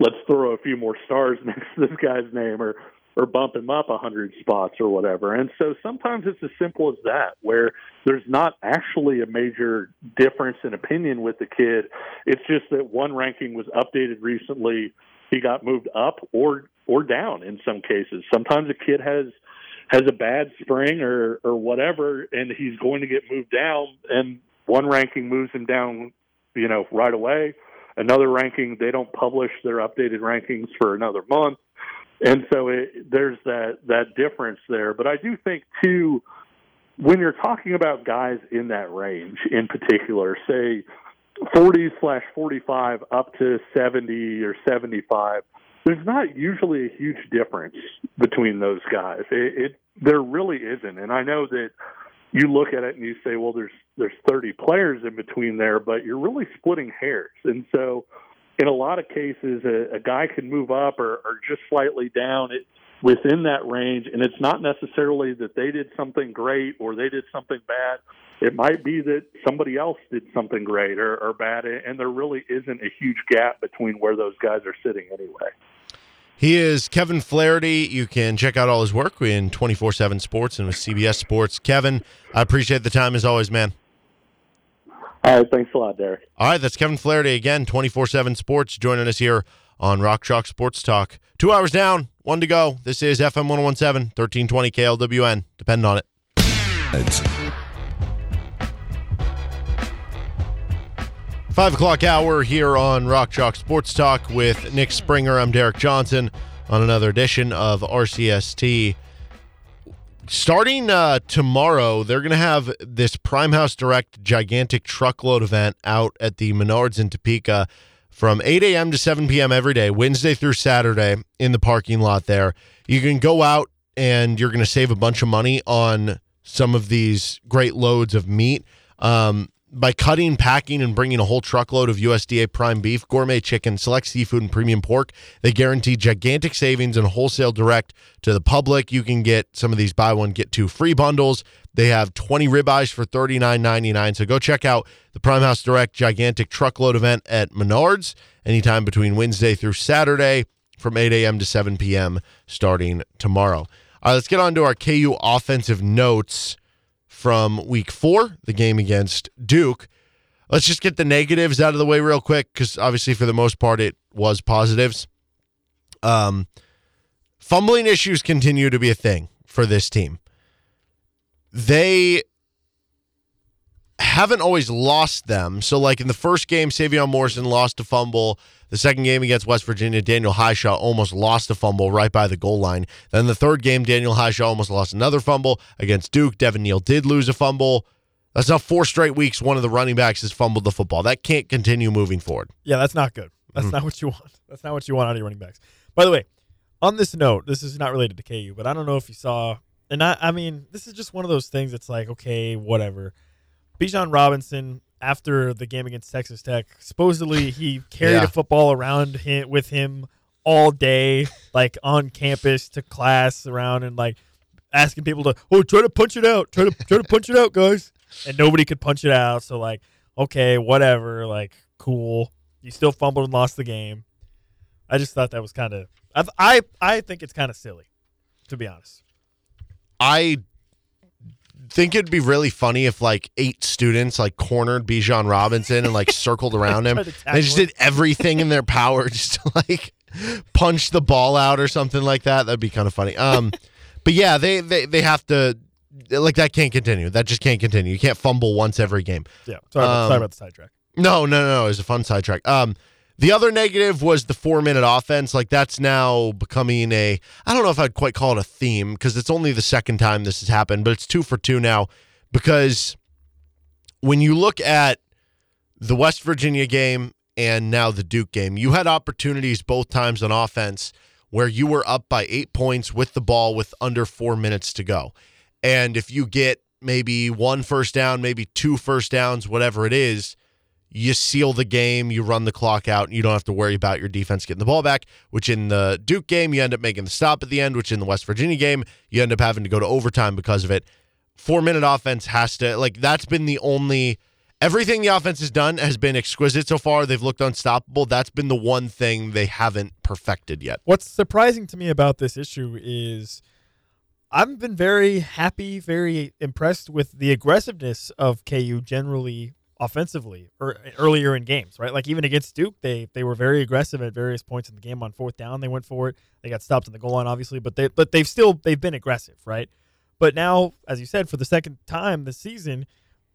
let's throw a few more stars [laughs] next to this guy's name or or bump him up a hundred spots or whatever." And so sometimes it's as simple as that, where there's not actually a major difference in opinion with the kid. It's just that one ranking was updated recently. He got moved up or or down in some cases. Sometimes a kid has has a bad spring or or whatever and he's going to get moved down and one ranking moves him down, you know, right away. Another ranking, they don't publish their updated rankings for another month, and so it, there's that that difference there. But I do think too, when you're talking about guys in that range, in particular, say 40 slash 45 up to 70 or 75 there's not usually a huge difference between those guys. It, it there really isn't, and I know that you look at it and you say, well, there's there's 30 players in between there, but you're really splitting hairs. And so, in a lot of cases, a, a guy can move up or, or just slightly down it, within that range, and it's not necessarily that they did something great or they did something bad. It might be that somebody else did something great or, or bad, and there really isn't a huge gap between where those guys are sitting anyway. He is Kevin Flaherty. You can check out all his work in 24 7 Sports and with CBS Sports. Kevin, I appreciate the time as always, man. All right, thanks a lot, Derek. All right, that's Kevin Flaherty again, 24 7 Sports, joining us here on Rock Chalk Sports Talk. Two hours down, one to go. This is FM 1017, 1320 KLWN. Depend on it. Five o'clock hour here on Rock Chalk Sports Talk with Nick Springer. I'm Derek Johnson on another edition of RCST. Starting uh, tomorrow, they're going to have this Prime House Direct gigantic truckload event out at the Menards in Topeka from 8 a.m. to 7 p.m. every day, Wednesday through Saturday, in the parking lot there. You can go out and you're going to save a bunch of money on some of these great loads of meat. Um, by cutting, packing, and bringing a whole truckload of USDA prime beef, gourmet chicken, select seafood, and premium pork, they guarantee gigantic savings and wholesale direct to the public. You can get some of these buy one, get two free bundles. They have 20 ribeyes for $39.99. So go check out the Prime House Direct gigantic truckload event at Menards anytime between Wednesday through Saturday from 8 a.m. to 7 p.m. starting tomorrow. All right, let's get on to our KU offensive notes from week four, the game against Duke. Let's just get the negatives out of the way real quick because obviously, for the most part, it was positives. Um, fumbling issues continue to be a thing for this team. They haven't always lost them. So, like in the first game, Sevion Morrison lost a fumble. The second game against West Virginia, Daniel Hishaw almost lost a fumble right by the goal line. Then the third game, Daniel Hishaw almost lost another fumble against Duke. Devin Neal did lose a fumble. That's now four straight weeks. One of the running backs has fumbled the football. That can't continue moving forward. Yeah, that's not good. That's Mhm. not what you want. That's not what you want out of your running backs. By the way, on this note, this is not related to KU, but I don't know if you saw, and I, I mean, this is just one of those things. It's like, okay, whatever. Bijan Robinson, after the game against Texas Tech, supposedly he carried Yeah. a football around him, with him all day, like on campus to class around and like asking people to, oh, try to punch it out, try to try to punch it out, guys, and nobody could punch it out. So like, okay, whatever, like cool. You still fumbled and lost the game. I just thought that was kind of, I, I I think it's kind of silly, to be honest. I think it'd be really funny if like eight students like cornered Bijan Robinson and like circled around him. [laughs] They just did everything in their power just to like punch the ball out or something like that. That'd be kind of funny. Um, but yeah, they they they have to like that can't continue. That just can't continue. You can't fumble once every game. Yeah, sorry, about, Um, sorry about the sidetrack. No, no, no. It was a fun sidetrack. Um, the other negative was the four minute offense. Like that's now becoming a. I don't know if I'd quite call it a theme because it's only the second time this has happened, but it's two for two now because when you look at the West Virginia game and now the Duke game, you had opportunities both times on offense where you were up by eight points with the ball with under four minutes to go. And if you get maybe one first down, maybe two first downs, whatever it is, you seal the game, you run the clock out, and you don't have to worry about your defense getting the ball back, which in the Duke game, you end up making the stop at the end, which in the West Virginia game, you end up having to go to overtime because of it. Four minute offense has to, like, that's been the only, everything the offense has done has been exquisite so far. They've looked unstoppable. That's been the one thing they haven't perfected yet. What's surprising to me about this issue is I've been very happy, very impressed with the aggressiveness of KU generally offensively or earlier in games, right? Like even against Duke, they they were very aggressive at various points in the game on fourth down. They went for it. They got stopped in the goal line, obviously, but they but they've still they've been aggressive, right? But now, as you said, for the second time this season,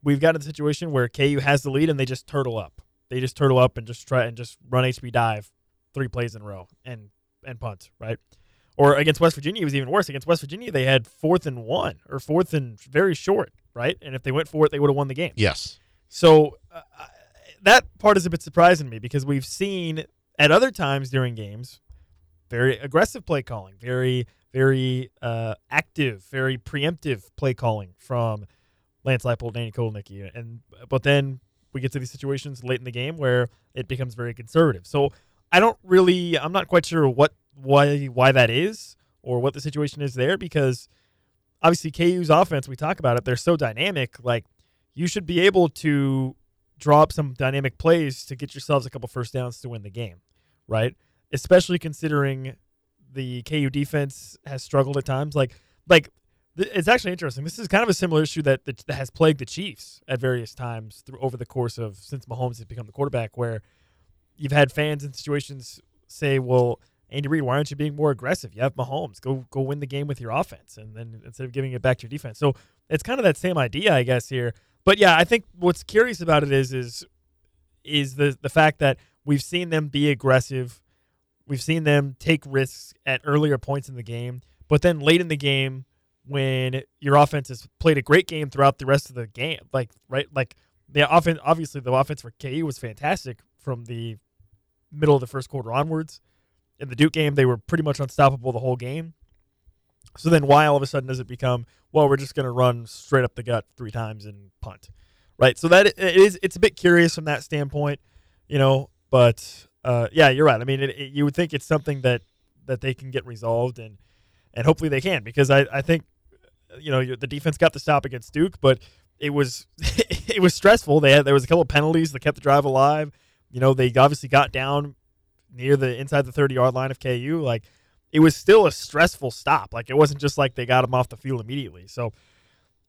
we've got a situation where KU has the lead and they just turtle up. They just turtle up and just try and just run HB dive three plays in a row and and punt, right? Or against West Virginia, it was even worse. Against West Virginia, they had fourth and one or fourth and very short, right? And if they went for it, they would have won the game. Yes. So uh, that part is a bit surprising to me because we've seen at other times during games very aggressive play calling, very very uh, active, very preemptive play calling from Lance Leipold, Andy Kotelnicki, and but then we get to these situations late in the game where it becomes very conservative. So I don't really, I'm not quite sure what why why that is or what the situation is there because obviously KU's offense, we talk about it, they're so dynamic. Like you should be able to draw up some dynamic plays to get yourselves a couple first downs to win the game, right? Especially considering the KU defense has struggled at times. Like like th- it's actually interesting. This is kind of a similar issue that, that that has plagued the Chiefs at various times through over the course of since Mahomes has become the quarterback, where you've had fans in situations say, "Well, Andy Reid, why aren't you being more aggressive? You have Mahomes. Go go win the game with your offense, and then instead of giving it back to your defense." So it's kind of that same idea, I guess here. But yeah, I think what's curious about it is is is the the fact that we've seen them be aggressive, we've seen them take risks at earlier points in the game, but then late in the game when your offense has played a great game throughout the rest of the game, like right, like the offense, obviously the offense for KU was fantastic from the middle of the first quarter onwards. In the Duke game, they were pretty much unstoppable the whole game. So then, why all of a sudden does it become, well, we're just going to run straight up the gut three times and punt, right? So that it is, it's a bit curious from that standpoint, you know. But uh, yeah, you're right. I mean, it, it, you would think it's something that that they can get resolved, and and hopefully they can, because I I think, you know, the defense got the stop against Duke, but it was [laughs] it was stressful. They had there was a couple of penalties that kept the drive alive. You know, they obviously got down near the inside the 30 yard line of KU. Like it was still a stressful stop. Like it wasn't just like they got him off the field immediately. So,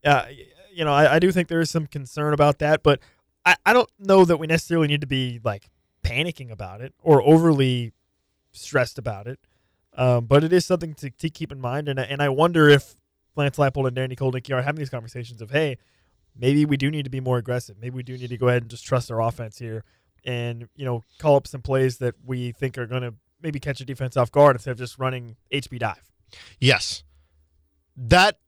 uh, you know, I, I do think there is some concern about that, but I, I don't know that we necessarily need to be like panicking about it or overly stressed about it. Um, but it is something to, to keep in mind. And, and I wonder if Lance Leipold and Andy Kotelnicki are having these conversations of, hey, maybe we do need to be more aggressive. Maybe we do need to go ahead and just trust our offense here and, you know, call up some plays that we think are going to maybe catch a defense off guard instead of just running HB dive. Yes. That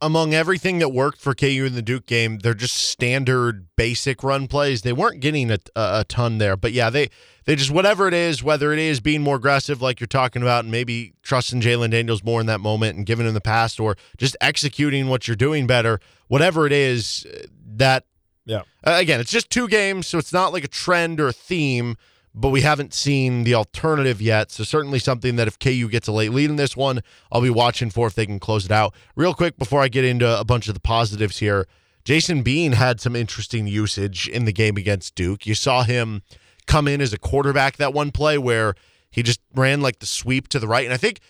among everything that worked for KU in the Duke game, they're just standard basic run plays. They weren't getting a, a, ton there, but yeah, they they just whatever it is, whether it is being more aggressive like you're talking about, and maybe trusting Jalon Daniels more in that moment and giving him the pass, or just executing what you're doing better. Whatever it is, that yeah. again, it's just two games, so it's not like a trend or a theme but we haven't seen the alternative yet. So certainly something that if KU gets a late lead in this one, I'll be watching for if they can close it out. Real quick before I get into a bunch of the positives here, Jason Bean had some interesting usage in the game against Duke. You saw him come in as a quarterback that one play where he just ran like the sweep to the right, and I think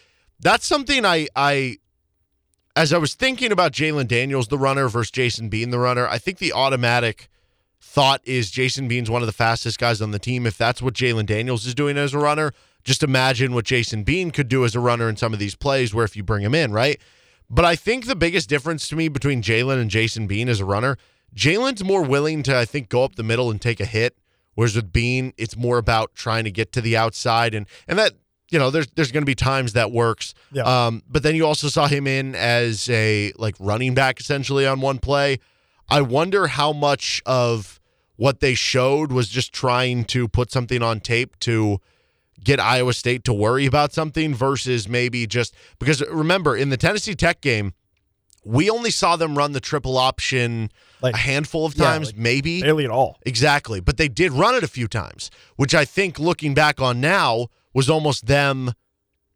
that's something I I as I was thinking about Jalon Daniels the runner versus Jason Bean the runner, I think the automatic thought is Jason Bean's one of the fastest guys on the team. If that's what Jalon Daniels is doing as a runner, just imagine what Jason Bean could do as a runner in some of these plays where if you bring him in, right? But I think the biggest difference to me between Jalon and Jason Bean as a runner, Jalon's more willing to, I think, go up the middle and take a hit. Whereas with Bean, it's more about trying to get to the outside and and that you know there's there's going to be times that works. Yeah. Um, but then you also saw him in as a like running back essentially on one play. I wonder how much of what they showed was just trying to put something on tape to get Iowa State to worry about something versus maybe just because remember in the Tennessee Tech game, we only saw them run the triple option Like- a handful of yeah, times, like maybe. Barely at all. Exactly. But they did run it a few times, which I think looking back on now was almost them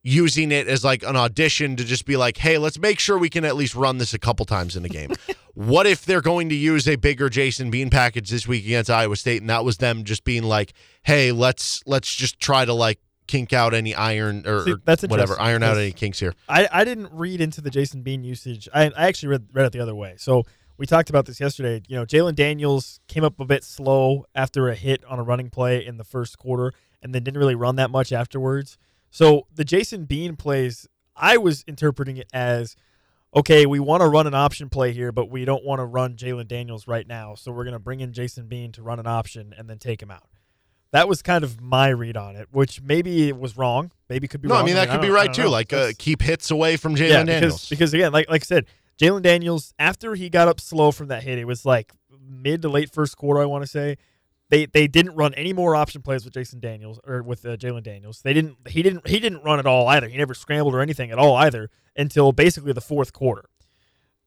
using it as like an audition to just be like, hey, let's make sure we can at least run this a couple times in the game. [laughs] what if they're going to use a bigger Jason Bean package this week against Iowa State and that was them just being like, hey, let's let's just try to like kink out any iron or, See, that's whatever, iron out any kinks here. I, I didn't read into the Jason Bean usage. I, I actually read, read it the other way. So we talked about this yesterday. You know, Jalon Daniels came up a bit slow after a hit on a running play in the first quarter and then didn't really run that much afterwards. So the Jason Bean plays, I was interpreting it as okay, we want to run an option play here, but we don't want to run Jalon Daniels right now. So we're going to bring in Jason Bean to run an option and then take him out. That was kind of my read on it, which maybe it was wrong. Maybe could be wrong. No, wrong. I mean that could be right too. know. Like uh, keep hits away from Jalon yeah, Daniels. because because again, like like I said, Jalon Daniels after he got up slow from that hit, it was like mid to late first quarter. I want to say they they didn't run any more option plays with Jason Daniels or with uh, Jalon Daniels. They didn't he didn't he didn't run at all either. He never scrambled or anything at all either until basically the fourth quarter.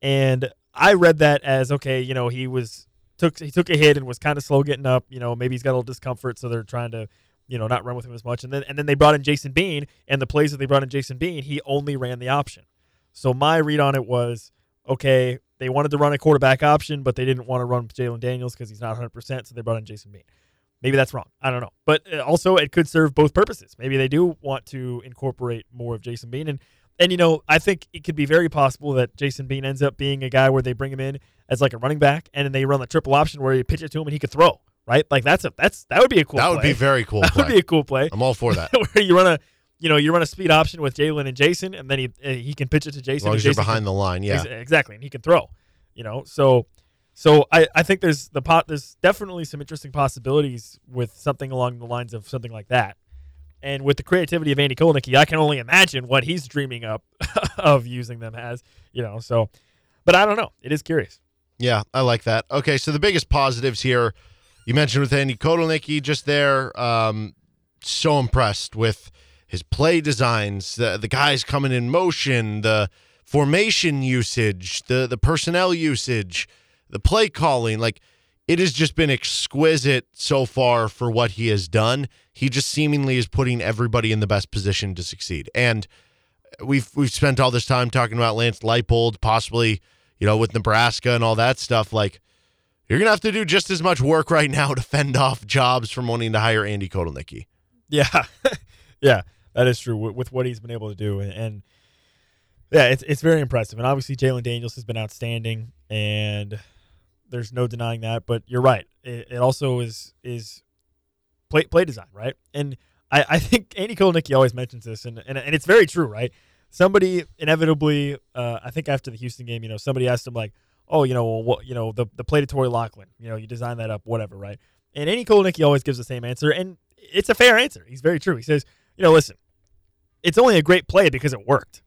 And I read that as okay, you know, he was took he took a hit and was kind of slow getting up. You know, maybe he's got a little discomfort, so they're trying to you know not run with him as much. And then and then they brought in Jason Bean, and the plays that they brought in Jason Bean, he only ran the option. So my read on it was okay. They wanted to run a quarterback option, but they didn't want to run Jalon Daniels because he's not 100. percent So they brought in Jason Bean. Maybe that's wrong. I don't know. But uh, also, it could serve both purposes. Maybe they do want to incorporate more of Jason Bean. And, and you know, I think it could be very possible that Jason Bean ends up being a guy where they bring him in as like a running back and then they run the triple option where you pitch it to him and he could throw, right? Like that's a that's that would be a cool that would play. be very cool. [laughs] that play. would be a cool play I'm all for that. [laughs] where you run a you know you run a speed option with Jalon and Jason and then he uh, he can pitch it to Jason. As long as you're behind can- the line, yeah. Exactly, and he can throw. You know, so so I, I think there's the pot. There's definitely some interesting possibilities with something along the lines of something like that. And with the creativity of Andy Kotelnicki, I can only imagine what he's dreaming up [laughs] of using them as. You know, so but I don't know. It is curious. Yeah, I like that. Okay, so the biggest positives here, you mentioned with Andy Kotelnicki just there. Um, so impressed with his play designs, the the guys coming in motion, the formation usage, the the personnel usage, the play calling. Like it has just been exquisite so far for what he has done. He just seemingly is putting everybody in the best position to succeed. And we've we've spent all this time talking about Lance Leipold, possibly, you know, with Nebraska and all that stuff. Like, you're gonna have to do just as much work right now [laughs] to fend off jobs from wanting to hire Andy Kotelnicki. Yeah, [laughs] yeah, that is true with, with what he's been able to do, and, and yeah, it's it's very impressive. And obviously, Jalon Daniels has been outstanding, and there's no denying that. But you're right; it, it also is is play play design, right? And I, I think [laughs] Andy Kotelnicki always mentions this, and, and and it's very true, right? Somebody inevitably, uh, I think after the Houston game, you know, somebody asked him like, "Oh, you know, what, you know, the the play to Torry Locklin, you know, you designed that up, whatever, right?" And Andy Kotelnicki always gives the same answer, and it's a fair answer. He's very true. He says, "You know, listen, it's only a great play because it worked.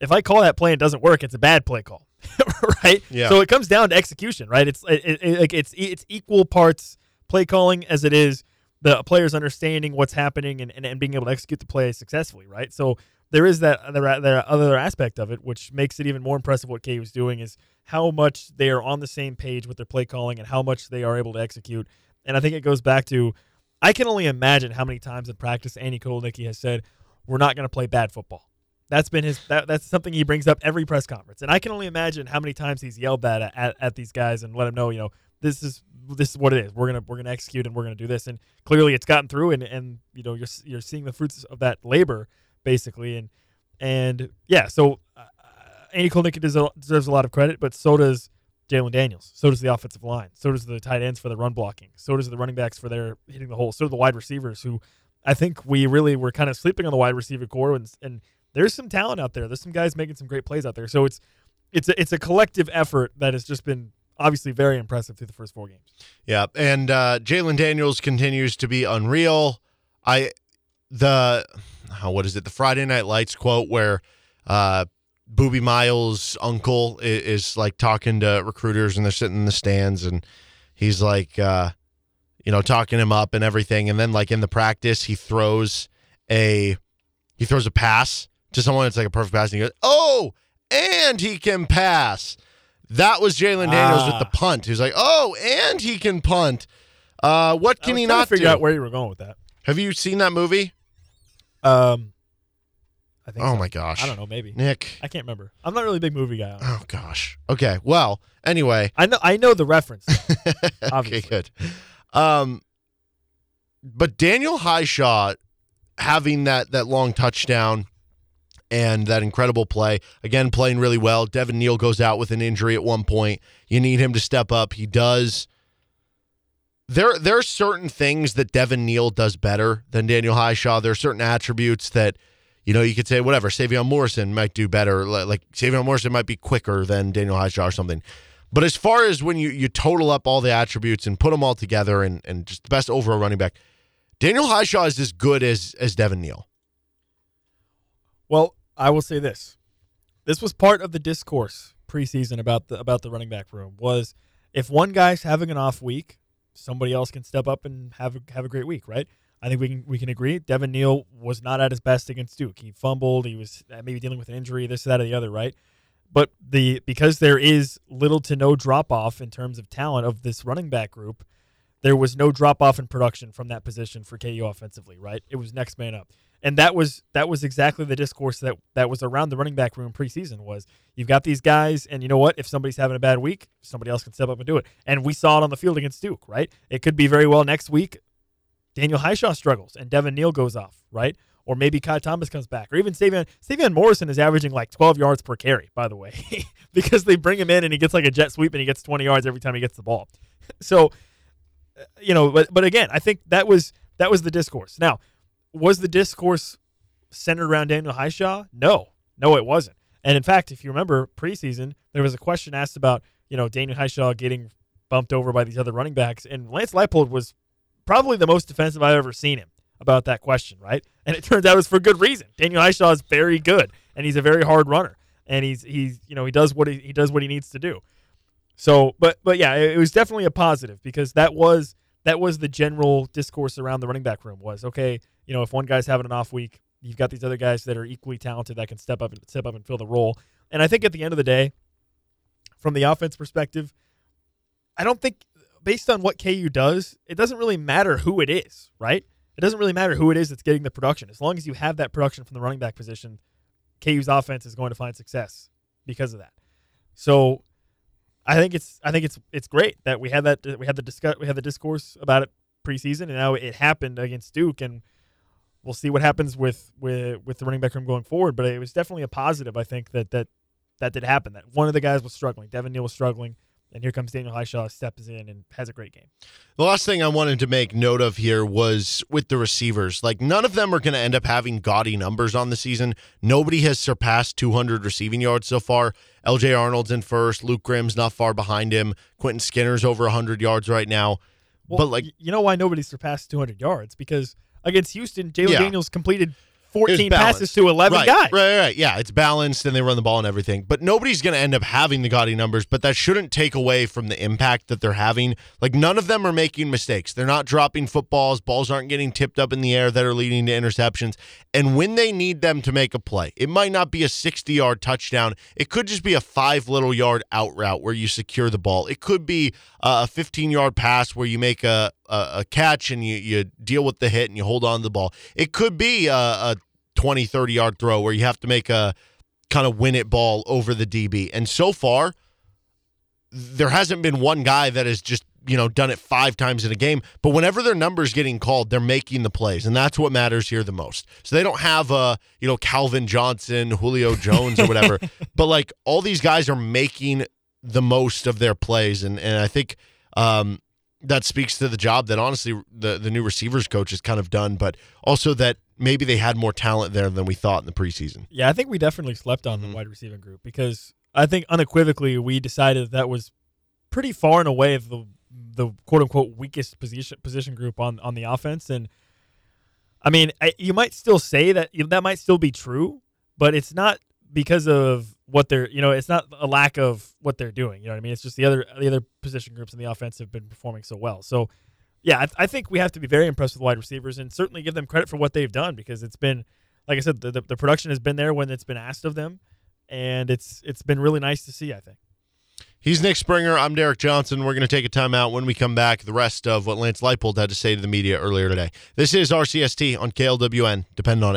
If I call that play and it doesn't work, it's a bad play call, [laughs] right? Yeah. So it comes down to execution, right? It's it, it, it- like it's it's equal parts play calling as it is the players understanding what's happening and, and, and being able to execute the play successfully, right? So there is that other, that other aspect of it, which makes it even more impressive what KU is doing is how much they are on the same page with their play calling and how much they are able to execute. And I think it goes back to I can only imagine how many times in practice Andy Kotelnicki has said, "We're not going to play bad football." That's been his. That, that's something he brings up every press conference, and I can only imagine how many times he's yelled that at, at, at these guys and let them know, you know, this is this is what it is. We're gonna we're gonna execute and we're gonna do this, and clearly it's gotten through, and and you know you're you're seeing the fruits of that labor basically, and and yeah, so uh, Andy deserves, deserves a lot of credit, but so does Jalon Daniels. So does the offensive line. So does the tight ends for the run blocking. So does the running backs for their hitting the hole. So do the wide receivers who I think we really were kind of sleeping on the wide receiver core and, and there's some talent out there. There's some guys making some great plays out there. So it's it's a, it's a collective effort that has just been obviously very impressive through the first four games. Yeah, and uh, Jalon Daniels continues to be unreal. I the oh, what is it? The Friday Night Lights quote where uh, Boobie Miles' uncle is, is like talking to recruiters and they're sitting in the stands and he's like, uh, you know, talking him up and everything. And then like in the practice, he throws a he throws a pass to someone. It's like a perfect pass, and he goes, "Oh, and he can pass." That was Jalon Daniels with Ah. the punt. He was like, "Oh, and he can punt." Uh, what can he not figure do? out where you were going with that. Have you seen that movie? Um, I think. Oh so. my gosh, I don't know. Maybe Nick. I can't remember. I'm not really a big movie guy. Oh gosh. Okay. Well. Anyway. I know. I know the reference. [laughs] okay. Good. Um. But Daniel Hishaw having that that long touchdown and that incredible play again playing really well. Devin Neal goes out with an injury at one point. You need him to step up. He does. There, there are certain things that Devin Neal does better than Daniel Hishaw. There are certain attributes that, you know, you could say whatever. Sevion Morrison might do better. Like Sevion Morrison might be quicker than Daniel Hishaw or something. But as far as when you you total up all the attributes and put them all together and and just the best overall running back, Daniel Hishaw is as good as as Devin Neal. Well, I will say this. This was part of the discourse preseason about the about the running back room was if one guy's having an off week, somebody else can step up and have a, have a great week, right? I think we can we can agree. Devin Neal was not at his best against Duke. He fumbled. He was uh, maybe dealing with an injury, this, that, or the other, right? But the because there is little to no drop off in terms of talent of this running back group, there was no drop off in production from that position for KU offensively, right? It was next man up. And that was that was exactly the discourse that that was around the running back room preseason was you've got these guys and you know what if somebody's having a bad week somebody else can step up and do it and we saw it on the field against Duke right it could be very well next week Daniel Hishaw struggles and Devin Neal goes off, right? Or maybe Ky Thomas comes back, or even Sevion Sevion Morrison is averaging like 12 yards per carry, by the way, [laughs] because they bring him in and he gets like a jet sweep and he gets 20 yards every time he gets the ball. [laughs] So, uh, you know, but but again, I think that was that was the discourse. Now, was the discourse centered around Daniel Hishaw? No, no, it wasn't. And in fact, if you remember preseason, there was a question asked about you know Daniel Hishaw getting bumped over by these other running backs, and Lance Leipold was probably the most defensive I've ever seen him about that question, right? And it [laughs] turns out it was for good reason. Daniel Hishaw is very good, and he's a very hard runner, and he's he's you know he does what he, he does what he needs to do. So, but but yeah, it, it was definitely a positive because that was that was the general discourse around the running back room was okay. You know, if one guy's having an off week, you've got these other guys that are equally talented that can step up and step up and fill the role. And I think at the end of the day, from the offense perspective, I don't think based on what KU does, it doesn't really matter who it is, right? It doesn't really matter who it is that's getting the production. As long as you have that production from the running back position, KU's offense is going to find success because of that. So I think it's I think it's it's great that we had that we had the discuss we had the discourse about it preseason and now it happened against Duke and we'll see what happens with with with the running back room going forward. But it was definitely a positive. I think that that that did happen. That one of the guys was struggling. Devin Neal was struggling. And here comes Daniel Hishaw, steps in and has a great game. The last thing I wanted to make note of here was with the receivers. Like, none of them are going to end up having gaudy numbers on the season. Nobody has surpassed 200 receiving yards so far. LJ Arnold's in first. Luke Grimm's not far behind him. Quentin Skinner's over 100 yards right now. Well, but, like, you know why nobody surpassed 200 yards? Because against Houston, Jalon Yeah. Daniels completed 14 passes to 11 right, guys. Right, right. Yeah, it's balanced and they run the ball and everything. But nobody's going to end up having the gaudy numbers, but that shouldn't take away from the impact that they're having. Like, none of them are making mistakes. They're not dropping footballs. Balls aren't getting tipped up in the air that are leading to interceptions. And when they need them to make a play, it might not be a 60 yard touchdown. It could just be a five little yard out route where you secure the ball. It could be a 15 yard pass where you make a, a, a catch and you, you deal with the hit and you hold on to the ball. It could be a, a 20, 30 yard throw where you have to make a kind of win it ball over the DB. And so far, there hasn't been one guy that has just, you know, done it five times in a game. But whenever their number's getting called, they're making the plays. And that's what matters here the most. So they don't have a, you know, Calvin Johnson, Julio Jones or whatever. [laughs] but like all these guys are making the most of their plays. And and I think um that speaks to the job that honestly the the new receivers coach has kind of done, but also that maybe they had more talent there than we thought in the preseason. Yeah, I think we definitely slept on the mm-hmm. wide receiving group because I think unequivocally we decided that, that was pretty far and away the the quote unquote weakest position position group on on the offense. And I mean, I, you might still say that that might still be true, but it's not because of what they're you know it's not a lack of what they're doing. You know what I mean? It's just the other the other position groups in the offense have been performing so well. So yeah, I, I think we have to be very impressed with wide receivers and certainly give them credit for what they've done because it's been like I said, the, the, the production has been there when it's been asked of them, and it's it's been really nice to see. I think. He's Nick Springer. I'm Derek Johnson. We're going to take a timeout. When we come back, the rest of what Lance Leipold had to say to the media earlier today. This is RCST on KLWN. Depend on it.